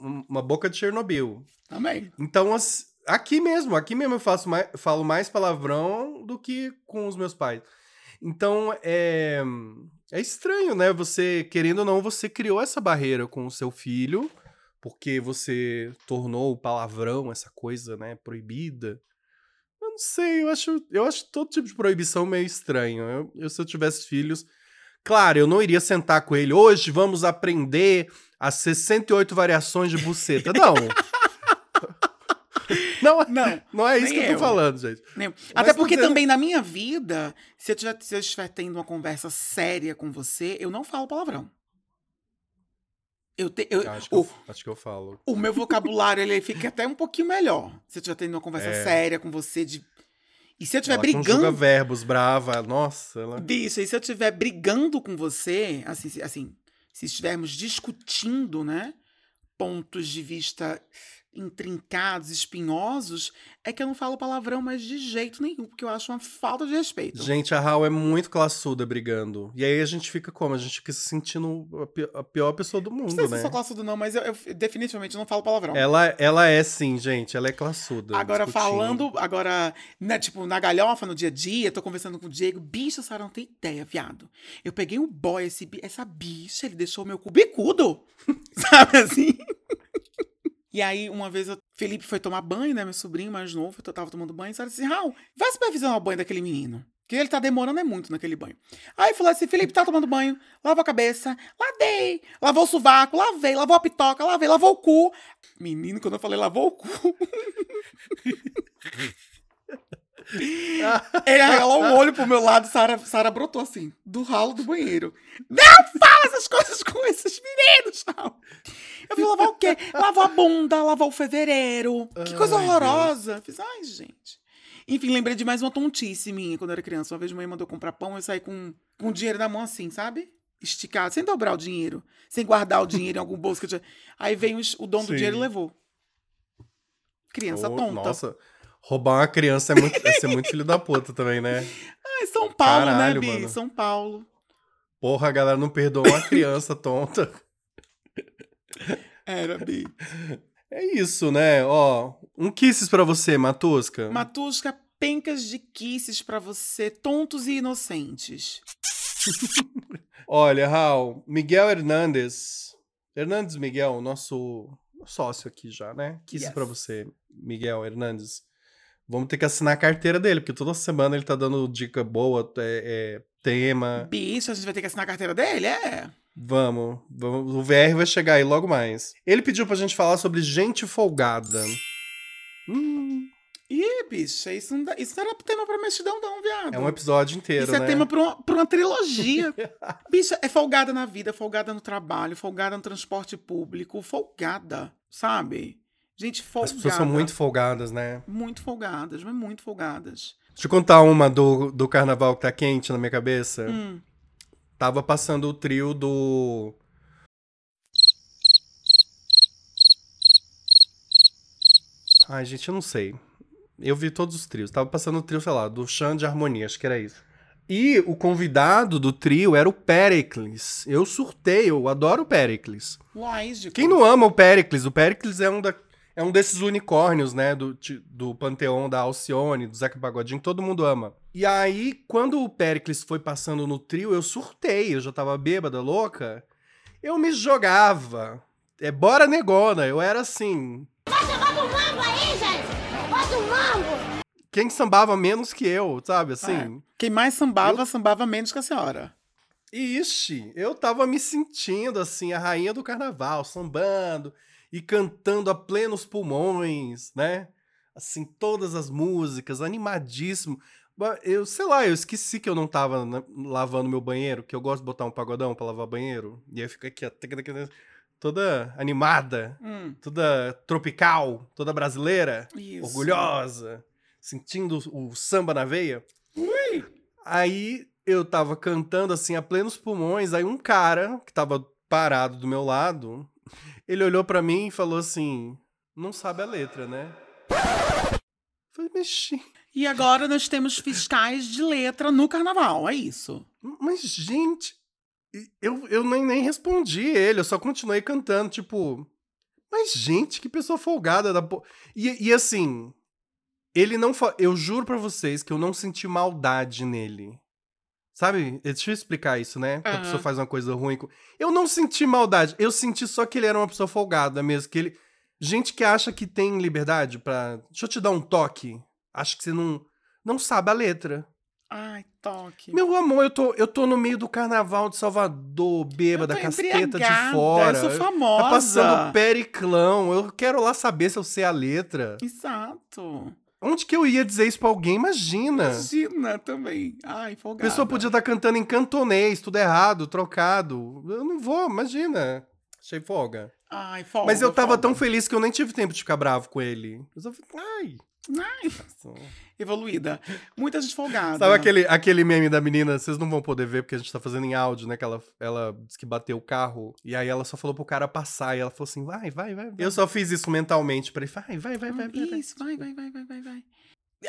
um- uma boca de Chernobyl. Também. Então, aqui mesmo, aqui mesmo eu faço mais, falo mais palavrão do que com os meus pais. Então, é, é estranho, né? Você, querendo ou não, você criou essa barreira com o seu filho, porque você tornou o palavrão, essa coisa, né, proibida. Não sei, eu acho, eu acho todo tipo de proibição meio estranho. Eu, eu, se eu tivesse filhos. Claro, eu não iria sentar com ele. Hoje vamos aprender as 68 variações de buceta. Não. não, Não. não é isso que eu tô eu. falando, gente. Nem- Até porque dizendo- também na minha vida, se eu, tiver, se eu estiver tendo uma conversa séria com você, eu não falo palavrão. Eu te, eu, Acho que, o, eu, acho que eu falo. o meu vocabulário ele fica até um pouquinho melhor. Se eu estiver tendo uma conversa É. séria com você de. E se eu estiver brigando. verbos, brava. Nossa, ela... Bicho, e se eu estiver brigando com você, assim, assim, se estivermos discutindo, né, pontos de vista intrincados, espinhosos, é que eu não falo palavrão mais de jeito nenhum, porque eu acho uma falta de respeito. Gente, a Raul é muito classuda brigando. E aí a gente fica como? A gente fica se sentindo a pi- a pior pessoa do não mundo, sei se eu né? sou classudo não, mas eu, eu definitivamente não falo palavrão. Ela, ela é sim, gente. Ela é classuda. Agora, discutindo. falando, agora, né, tipo, na galhofa, no dia a dia, tô conversando com o Diego, bicho, a senhora não tem ideia, viado. Eu peguei um boy, esse, essa bicha, ele deixou meu cu bicudo, sabe assim? E aí, uma vez, o Felipe foi tomar banho, né, meu sobrinho mais novo, eu tava tomando banho, e a senhora disse, Raul, vai supervisionar o banho daquele menino. Que ele tá demorando é muito naquele banho. Aí falou assim: Felipe, tá tomando banho, lava a cabeça, lavei, lavou o sovaco, lavei, lavou a pitoca, lavei, lavou o cu. Menino, quando eu falei lavou o cu. Ele arregalou o olho pro meu lado, Sara, Sara brotou assim, do ralo do banheiro. Não fala essas coisas com esses meninos, Raul. Eu fui lavar o quê? Lavou a bunda, lavou o fevereiro. Que coisa Ai, horrorosa. Fiz, ai, gente. Enfim, lembrei de mais uma tontice minha quando eu era criança. Uma vez minha mãe mandou comprar pão, eu saí com, com o dinheiro na mão assim, sabe? Esticado, sem dobrar o dinheiro, sem guardar o dinheiro em algum bolso que eu tinha. Aí veio o dono do Sim. dinheiro e levou. Criança Ô, tonta. Nossa, roubar uma criança é, muito, é ser muito filho da puta também, né? Ai, São Paulo, Caralho, né, Bi? mano. São Paulo. Porra, a galera não perdoa uma criança tonta. Era, Bi. É isso, né? Ó, um kisses pra você, Matusca. Matusca, pencas de kisses pra você, tontos e inocentes. Olha, Raul, Miguel Hernandes. Hernandes Miguel, nosso sócio aqui já, né? Kisses Yes. pra você, Miguel Hernandes. Vamos ter que assinar a carteira dele, porque toda semana ele tá dando dica boa, é, é, tema. Bicho, a gente vai ter que assinar a carteira dele? É. Vamos, vamos. O VR vai chegar aí logo mais. Ele pediu pra gente falar sobre gente folgada. Hum, Ih, bicho, isso não, dá, isso não era tema pra mexidão, não, viado. é um episódio inteiro, Isso é né? tema pra uma, pra uma trilogia. bicho, é folgada na vida, folgada no trabalho, folgada no transporte público, folgada, sabe? Gente, As folgada. pessoas são muito folgadas, né? Muito folgadas, mas muito folgadas. Deixa eu contar uma do, do carnaval que tá quente na minha cabeça. Hum. Tava passando o trio do. Ai, gente, eu não sei. Eu vi todos os trios. Tava passando o trio, sei lá, do Chan de Harmonia, acho que era isso. E o convidado do trio era o Pericles. Eu surtei, eu adoro o Pericles. Lógico. Quem não ama o Pericles? O Pericles é um, da, é um desses unicórnios, né? Do, do panteão da Alcione, do Zeca Pagodinho, todo mundo ama. E aí, quando o Pericles foi passando no trio, eu surtei, eu já tava bêbada, louca. Eu me jogava. É bora negona, eu era assim. Quem sambava menos que eu, sabe? Assim. Quem mais sambava, sambava menos que a senhora. Ixi, eu tava me sentindo assim, a rainha do carnaval, sambando e cantando a plenos pulmões, né? Assim, todas as músicas, animadíssimo. Eu, sei lá, eu esqueci que eu não tava né, lavando meu banheiro, que eu gosto de botar um pagodão pra lavar banheiro. E aí eu fico aqui, ó, toda animada, Hum, toda tropical, toda brasileira isso. orgulhosa, sentindo o samba na veia. Aí eu tava cantando assim a plenos pulmões, aí um cara que tava parado do meu lado, ele olhou pra mim e falou assim: "Não sabe a letra, né?" Falei, mexi. E agora nós temos fiscais de letra no carnaval, é isso. Mas, gente, eu, eu nem, nem respondi ele, eu só continuei cantando, tipo. Mas, gente, que pessoa folgada da po... e, e assim, ele não. fa- Eu juro pra vocês que eu não senti maldade nele. Sabe? Deixa eu explicar isso, né? Que a Aham. pessoa faz uma coisa ruim. Eu não senti maldade. Eu senti só que ele era uma pessoa folgada mesmo. Que ele. Gente que acha que tem liberdade pra. Deixa eu te dar um toque. Acho que você não. Não sabe a letra. Ai, toque. Meu amor, eu tô, eu tô no meio do carnaval de Salvador, bêbada, casteta de fora. Eu sou famosa. Tá passando periclão. Eu quero lá saber se eu sei a letra. Exato. Onde que eu ia dizer isso pra alguém? Imagina. Imagina também. Ai, A folgada. pessoa podia estar cantando em cantonês, tudo errado, trocado. Eu não vou, imagina. Achei folga. Ai, folga. Mas eu tava folga. tão feliz que eu nem tive tempo de ficar bravo com ele. Eu só falei, ai. Ai, evoluída. Muita gente folgada. Sabe aquele, aquele meme da menina? Vocês não vão poder ver porque a gente tá fazendo em áudio, né? Que ela, ela disse que bateu o carro. E aí ela só falou pro cara passar. E ela falou assim: vai, vai, vai. vai. Eu só fiz isso mentalmente pra ele. Vai, vai, vai, vai. vai, vai. Isso, vai, vai, vai, vai, vai, vai.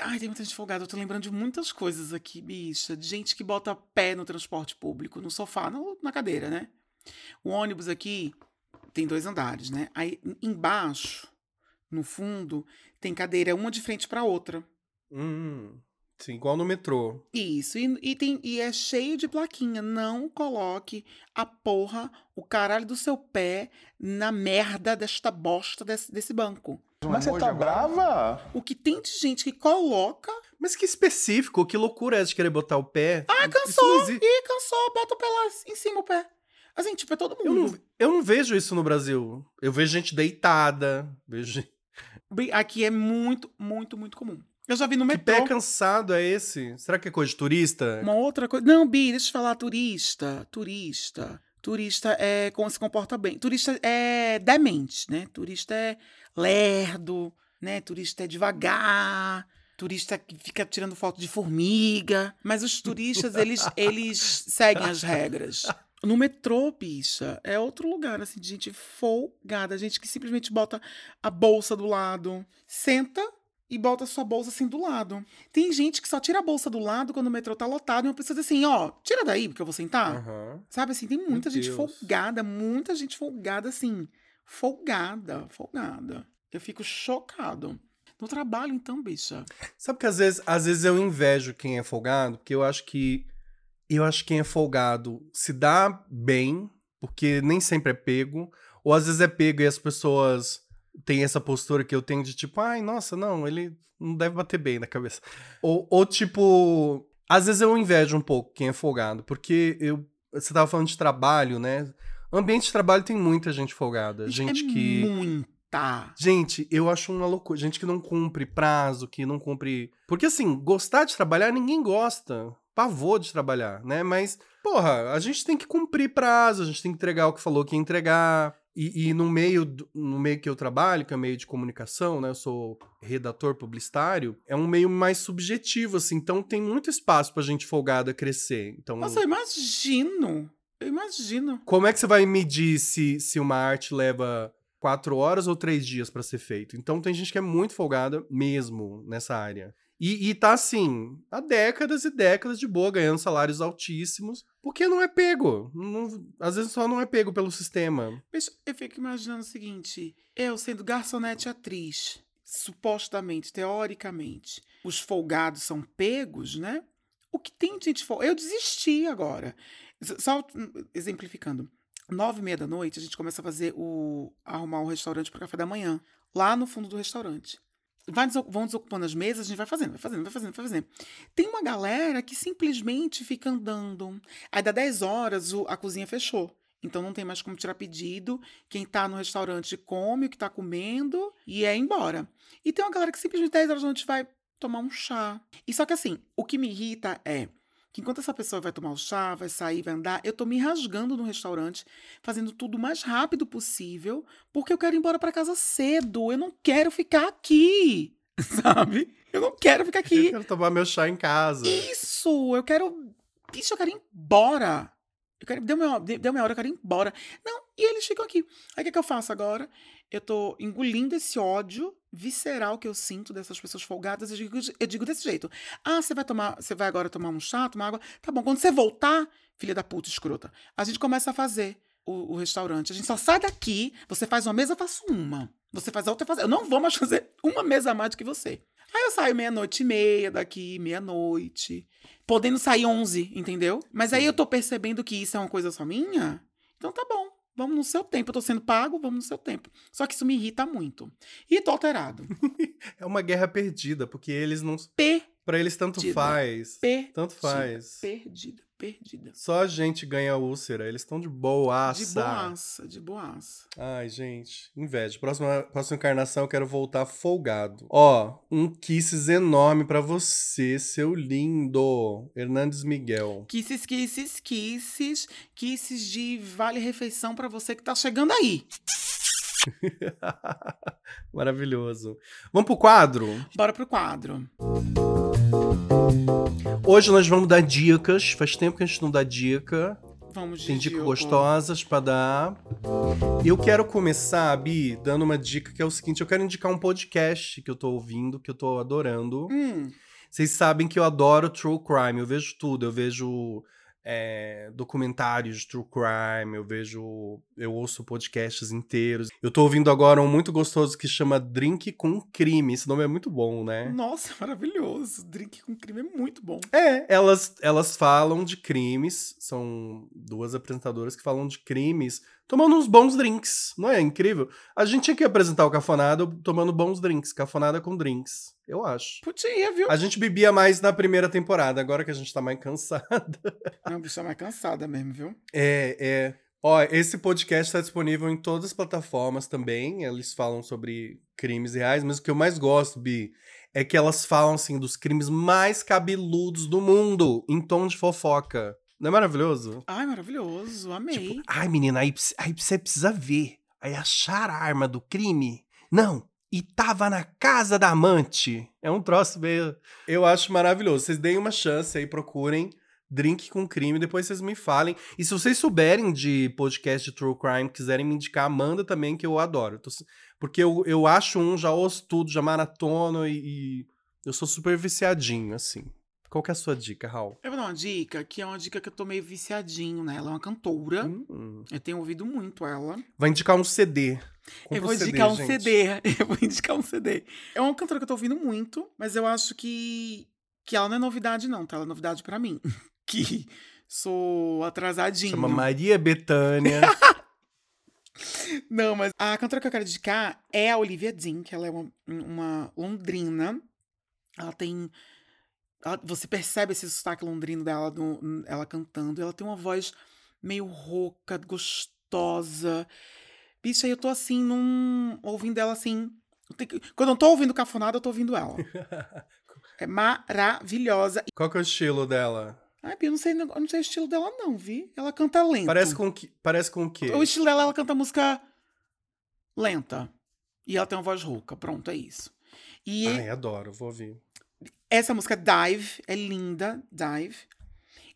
Ai, tem muita gente folgada. Eu tô lembrando de muitas coisas aqui, bicha. De gente que bota pé no transporte público, no sofá, no- na cadeira, né? O ônibus aqui tem dois andares, né? Aí embaixo, no fundo, tem cadeira uma de frente pra outra. Hum, sim, igual no metrô. Isso, e, e tem, e é cheio de plaquinha. Não coloque a porra, o caralho do seu pé na merda desta bosta desse, desse banco. Mas você tá brava? O que tem de gente que coloca. Mas que específico, que loucura é essa de querer botar o pé? Ah, cansou! Ih, cansou, bota o pé lá em cima o pé. Assim, tipo, é todo Eu mundo. não, eu não vejo isso no Brasil. Eu vejo gente deitada, vejo Aqui é muito, muito, muito comum. Eu já vi no Que metrô. pé cansado é esse? Será que é coisa de turista? Uma outra coisa. Não, Bi, deixa eu te falar, turista. Turista. Turista é como se comporta bem. Turista é demente, né? Turista é lerdo, né? Turista é devagar. Turista que fica tirando foto de formiga. Mas os turistas, eles, eles seguem as regras. No metrô, bicha, é outro lugar, assim, de gente folgada. Gente que simplesmente bota a bolsa do lado, senta e bota a sua bolsa assim do lado. Tem gente que só tira a bolsa do lado quando o metrô tá lotado e uma pessoa diz assim, ó, tira daí porque eu vou sentar. Aham. Sabe assim, tem muita gente Deus. folgada, muita gente folgada assim. Folgada, folgada. Eu fico chocado. No trabalho, então, bicha. Sabe que às vezes, às vezes eu invejo quem é folgado, porque eu acho que eu acho que quem é folgado se dá bem, porque nem sempre é pego, ou às vezes é pego e as pessoas têm essa postura que eu tenho de tipo, ai, nossa, não, ele não deve bater bem na cabeça. Ou, ou tipo, às vezes eu invejo um pouco quem é folgado, porque eu você tava falando de trabalho, né? Ambiente de trabalho tem muita gente folgada, gente é que Muita. Gente, eu acho uma loucura. Gente que não cumpre prazo, que não cumpre. Porque, assim, gostar de trabalhar, ninguém gosta. Pavor de trabalhar, né? Mas, porra, a gente tem que cumprir prazo, a gente tem que entregar o que falou que ia entregar. E, e no meio no meio que eu trabalho, que é meio de comunicação, né? Eu sou redator publicitário, é um meio mais subjetivo, assim. Então tem muito espaço pra gente folgada crescer. Então, Nossa, eu imagino. Eu imagino. como é que você vai medir se, se uma arte leva quatro horas ou três dias pra ser feito? Então tem gente que é muito folgada mesmo nessa área. E, e tá assim, há décadas e décadas de boa, ganhando salários altíssimos, porque não é pego. Não- às vezes só não é pego pelo sistema. Bicho, eu fico imaginando o seguinte: eu sendo garçonete atriz, supostamente, teoricamente, os folgados são pegos, né? O que tem de gente folgada? Eu desisti agora. Só hum, exemplificando. Nove e meia da noite, a gente começa a fazer o. arrumar o restaurante para café da manhã, lá no fundo do restaurante. Vai vão desocupando as mesas, a gente vai fazendo, vai fazendo, vai fazendo, vai fazendo. Tem uma galera que simplesmente fica andando. Aí dá 10 horas, a cozinha fechou. Então não tem mais como tirar pedido. Quem tá no restaurante come o que tá comendo e é embora. E tem uma galera que simplesmente 10 horas da noite vai tomar um chá. E só que assim, o que me irrita é que enquanto essa pessoa vai tomar o chá, vai sair, vai andar, eu tô me rasgando no restaurante, fazendo tudo o mais rápido possível, porque eu quero ir embora pra casa cedo. Eu não quero ficar aqui, sabe? Eu não quero ficar Eu aqui. quero tomar meu chá em casa. Isso! Eu quero. Bicho, eu quero ir embora. Eu quero... deu, minha, deu minha hora, eu quero ir embora. Não, e eles ficam aqui. Aí o que, que eu faço agora? Eu tô engolindo esse ódio visceral que eu sinto dessas pessoas folgadas. Eu digo, eu digo desse jeito. Ah, você vai tomar. Você vai agora tomar um chá, tomar água. Tá bom, quando você voltar, filha da puta escrota, a gente começa a fazer o, o restaurante. A gente só sai daqui, você faz uma mesa, eu faço uma. Você faz a outra, eu faço. Eu não vou mais fazer uma mesa a mais do que você. Aí eu saio meia-noite e meia daqui, meia-noite. Podendo sair 11, entendeu? Mas aí eu tô percebendo que isso é uma coisa só minha. Então tá bom. Vamos no seu tempo. Eu tô sendo pago, vamos no seu tempo. Só que isso me irrita muito. E tô alterado. É uma guerra perdida, porque eles não. P. Pra eles tanto Perdida. faz. P. Tanto faz. Perdida. Perdida. Só a gente ganha úlcera, eles estão de boaça. De boaça, de boaça. Ai, gente, inveja. Próxima, próxima encarnação eu quero voltar folgado. Ó, um kisses enorme pra você, seu lindo. Hernandes Miguel. Kisses, kisses, kisses, kisses de vale-refeição pra você que tá chegando aí. Maravilhoso. Vamos pro quadro? Bora pro quadro. Hoje nós vamos dar dicas. Faz tempo que a gente não dá dica. Vamos Tem dicas gostosas pra dar. Eu quero começar, Bi, dando uma dica que é o seguinte: eu quero indicar um podcast que eu tô ouvindo, que eu tô adorando. Hum, Vocês sabem que eu adoro true crime, eu vejo tudo, eu vejo é, documentários de true crime, eu vejo, eu ouço podcasts inteiros. Eu tô ouvindo agora um muito gostoso que chama Drink com Crime. Esse nome é muito bom, né? nossa, maravilhoso. Drink com crime é muito bom. É, elas, elas falam de crimes, são duas apresentadoras que falam de crimes tomando uns bons drinks, não é incrível? A gente tinha que apresentar o Cafonada tomando bons drinks, Cafonada com drinks, eu acho. Podia, viu? A gente bebia mais na primeira temporada, agora que a gente tá mais cansado. Não, bicha mais cansada mesmo, viu? É, é. Ó, esse podcast tá disponível em todas as plataformas também. Eles falam sobre crimes reais, mas o que eu mais gosto, Bi, é que elas falam assim dos crimes mais cabeludos do mundo, em tom de fofoca. Não é maravilhoso? Ai, maravilhoso. Amei. Tipo, ai, menina, aí, aí você precisa ver. Aí achar a arma do crime. Não. E tava na casa da amante. É um troço meio. Eu acho maravilhoso. Vocês deem uma chance aí, procurem. Drink com crime, depois vocês me falem. E se vocês souberem de podcast de True Crime, quiserem me indicar, manda também, que eu adoro. Eu tô se- Porque eu, eu acho um, já ouço tudo, já maratono e, e eu sou super viciadinho, assim. Qual que é a sua dica, Raul? Eu vou dar uma dica, que é uma dica que eu tô meio viciadinho nela. Ela é uma cantora. Hum. Eu tenho ouvido muito ela. Vai indicar um CD. Compra eu vou indicar um gente. CD. Eu vou indicar um CD. É uma cantora que eu tô ouvindo muito, mas eu acho que, que ela não é novidade, não, tá? Ela é novidade pra mim. que sou atrasadinho. Chama Maria Bethânia. Não, mas a cantora que eu quero indicar é a Olivia Dean, que ela é uma, uma londrina. Ela tem. ela- você percebe esse sotaque londrino dela, no- ela cantando. Ela tem uma voz meio rouca, gostosa. Bicho, aí eu tô assim, num. ouvindo ela assim. Quando eu não tô ouvindo cafonada, eu tô ouvindo ela. É maravilhosa. Qual que é o estilo dela? Ai, eu não sei, eu não sei o estilo dela, não, vi? Ela canta lento. Parece com que, parece com o quê? O estilo dela, ela canta música lenta. E ela tem uma voz rouca. Pronto, é isso. E Ai, adoro, vou ouvir. essa música Dive é linda, Dive.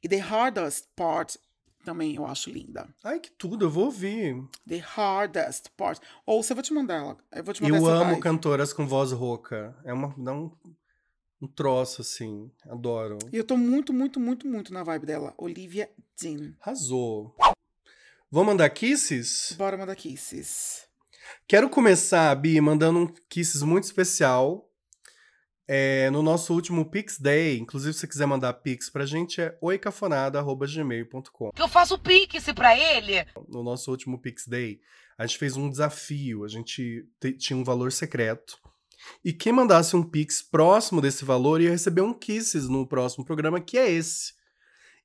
E The Hardest Part também eu acho linda. Ai, que tudo, eu vou ouvir. The Hardest Part. Ou eu vou te mandar ela. Eu vou te mandar Eu amo cantoras com voz rouca. É uma, dá um, um troço, assim. Adoro. E eu tô muito, muito, muito, muito na vibe dela. Olivia Dean. Arrasou. Vou mandar kisses? Bora mandar kisses. Quero começar, Bi, mandando um kisses muito especial. É, no nosso último Pix Day, inclusive se você quiser mandar Pix pra gente, é oicafonada.gmail.com. Que eu faço pix pra ele. no nosso último Pix Day, a gente fez um desafio. A gente te- tinha um valor secreto. E quem mandasse um Pix próximo desse valor ia receber um Kisses no próximo programa, que é esse.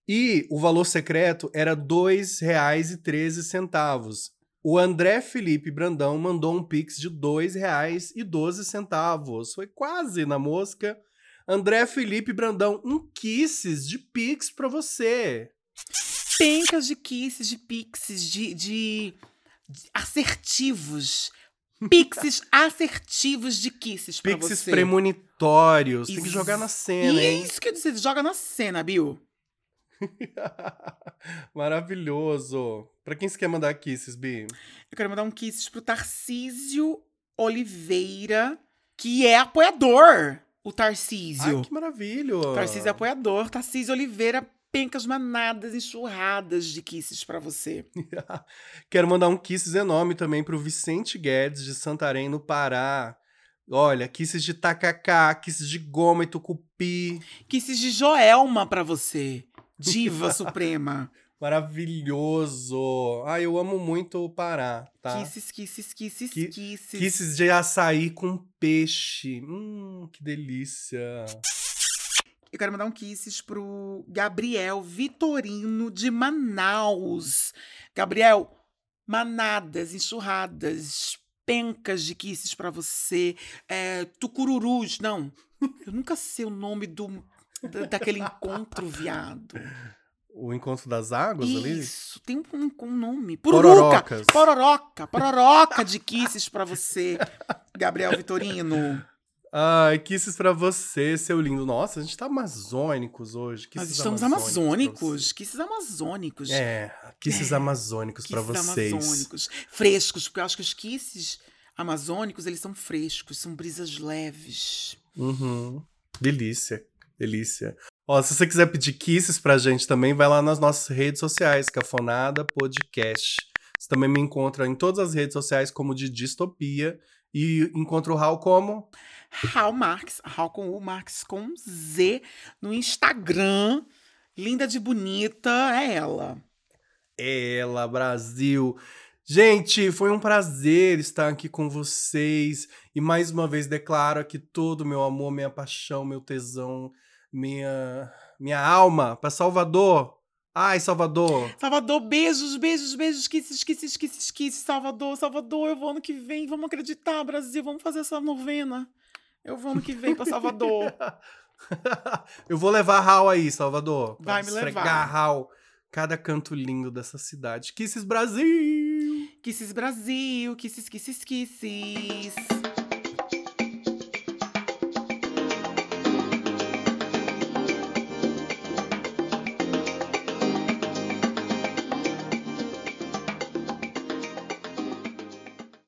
E o valor secreto era R$ 2,13. O André Felipe Brandão mandou um Pix de R$ 2,12. Foi quase na mosca. André Felipe Brandão, um Kisses de Pix pra você. Pencas de kisses, de pixies, de, de, de assertivos. Pixies assertivos de kisses pra Pixies você. premonitórios. Tem que jogar na cena, E é hein? isso que eu disse, joga na cena, Bill. Maravilhoso. Pra quem você quer mandar kisses, Bi? Eu quero mandar um kisses pro Tarcísio Oliveira, que é apoiador. O Tarcísio. Ai, que maravilha. Tarcísio é apoiador. Tarcísio Oliveira, pencas manadas, enxurradas de kisses pra você. Quero mandar um kisses enorme também pro Vicente Guedes, de Santarém, no Pará. Olha, kisses de tacacá, kisses de goma e tucupi. Kisses de Joelma pra você. Diva suprema. Maravilhoso. Ai, eu amo muito o Pará, tá? Kisses, kisses, kisses, Ki- kisses. Kisses de açaí com peixe. Hum, que delícia. Eu quero mandar um kisses pro Gabriel Vitorino de Manaus. Gabriel, manadas, enxurradas, pencas de kisses pra você, é, tucururus, não. Eu nunca sei o nome do daquele encontro, viado. O encontro das águas ali? Isso, tem um, um nome. Pururuca, Pororocas. pororoca, pororoca de kisses pra você, Gabriel Vitorino. Ai, kisses pra você, seu lindo. Nossa, a gente tá amazônicos hoje. Nós Kisses estamos amazônicos kisses amazônicos. É, kisses amazônicos pra Kisses vocês. amazônicos. Frescos, porque eu acho que os kisses amazônicos, eles são frescos, são brisas leves. Uhum. Delícia, delícia. Ó, se você quiser pedir kisses pra gente também, vai lá nas nossas redes sociais, Cafonada Podcast. Você também me encontra em todas as redes sociais como de Distopia. E encontra o Raul como? Raul Marx, Raul com U, Marx com Z, no Instagram. Linda de bonita, é ela. Ela, Brasil. Gente, foi um prazer estar aqui com vocês. E mais uma vez declaro aqui todo o meu amor, minha paixão, meu tesão, minha, minha alma para Salvador. Ai, Salvador. Salvador, beijos, beijos, beijos, kisses, kisses, kisses, kisses, Salvador, Salvador, eu vou ano que vem, vamos acreditar, Brasil, vamos fazer essa novena. Eu vou ano que vem pra Salvador. Eu vou levar a Raul aí, Salvador. Vai me levar. Raul. Cada canto lindo dessa cidade. Kisses Brasil! Kisses Brasil, kisses, kisses, kisses.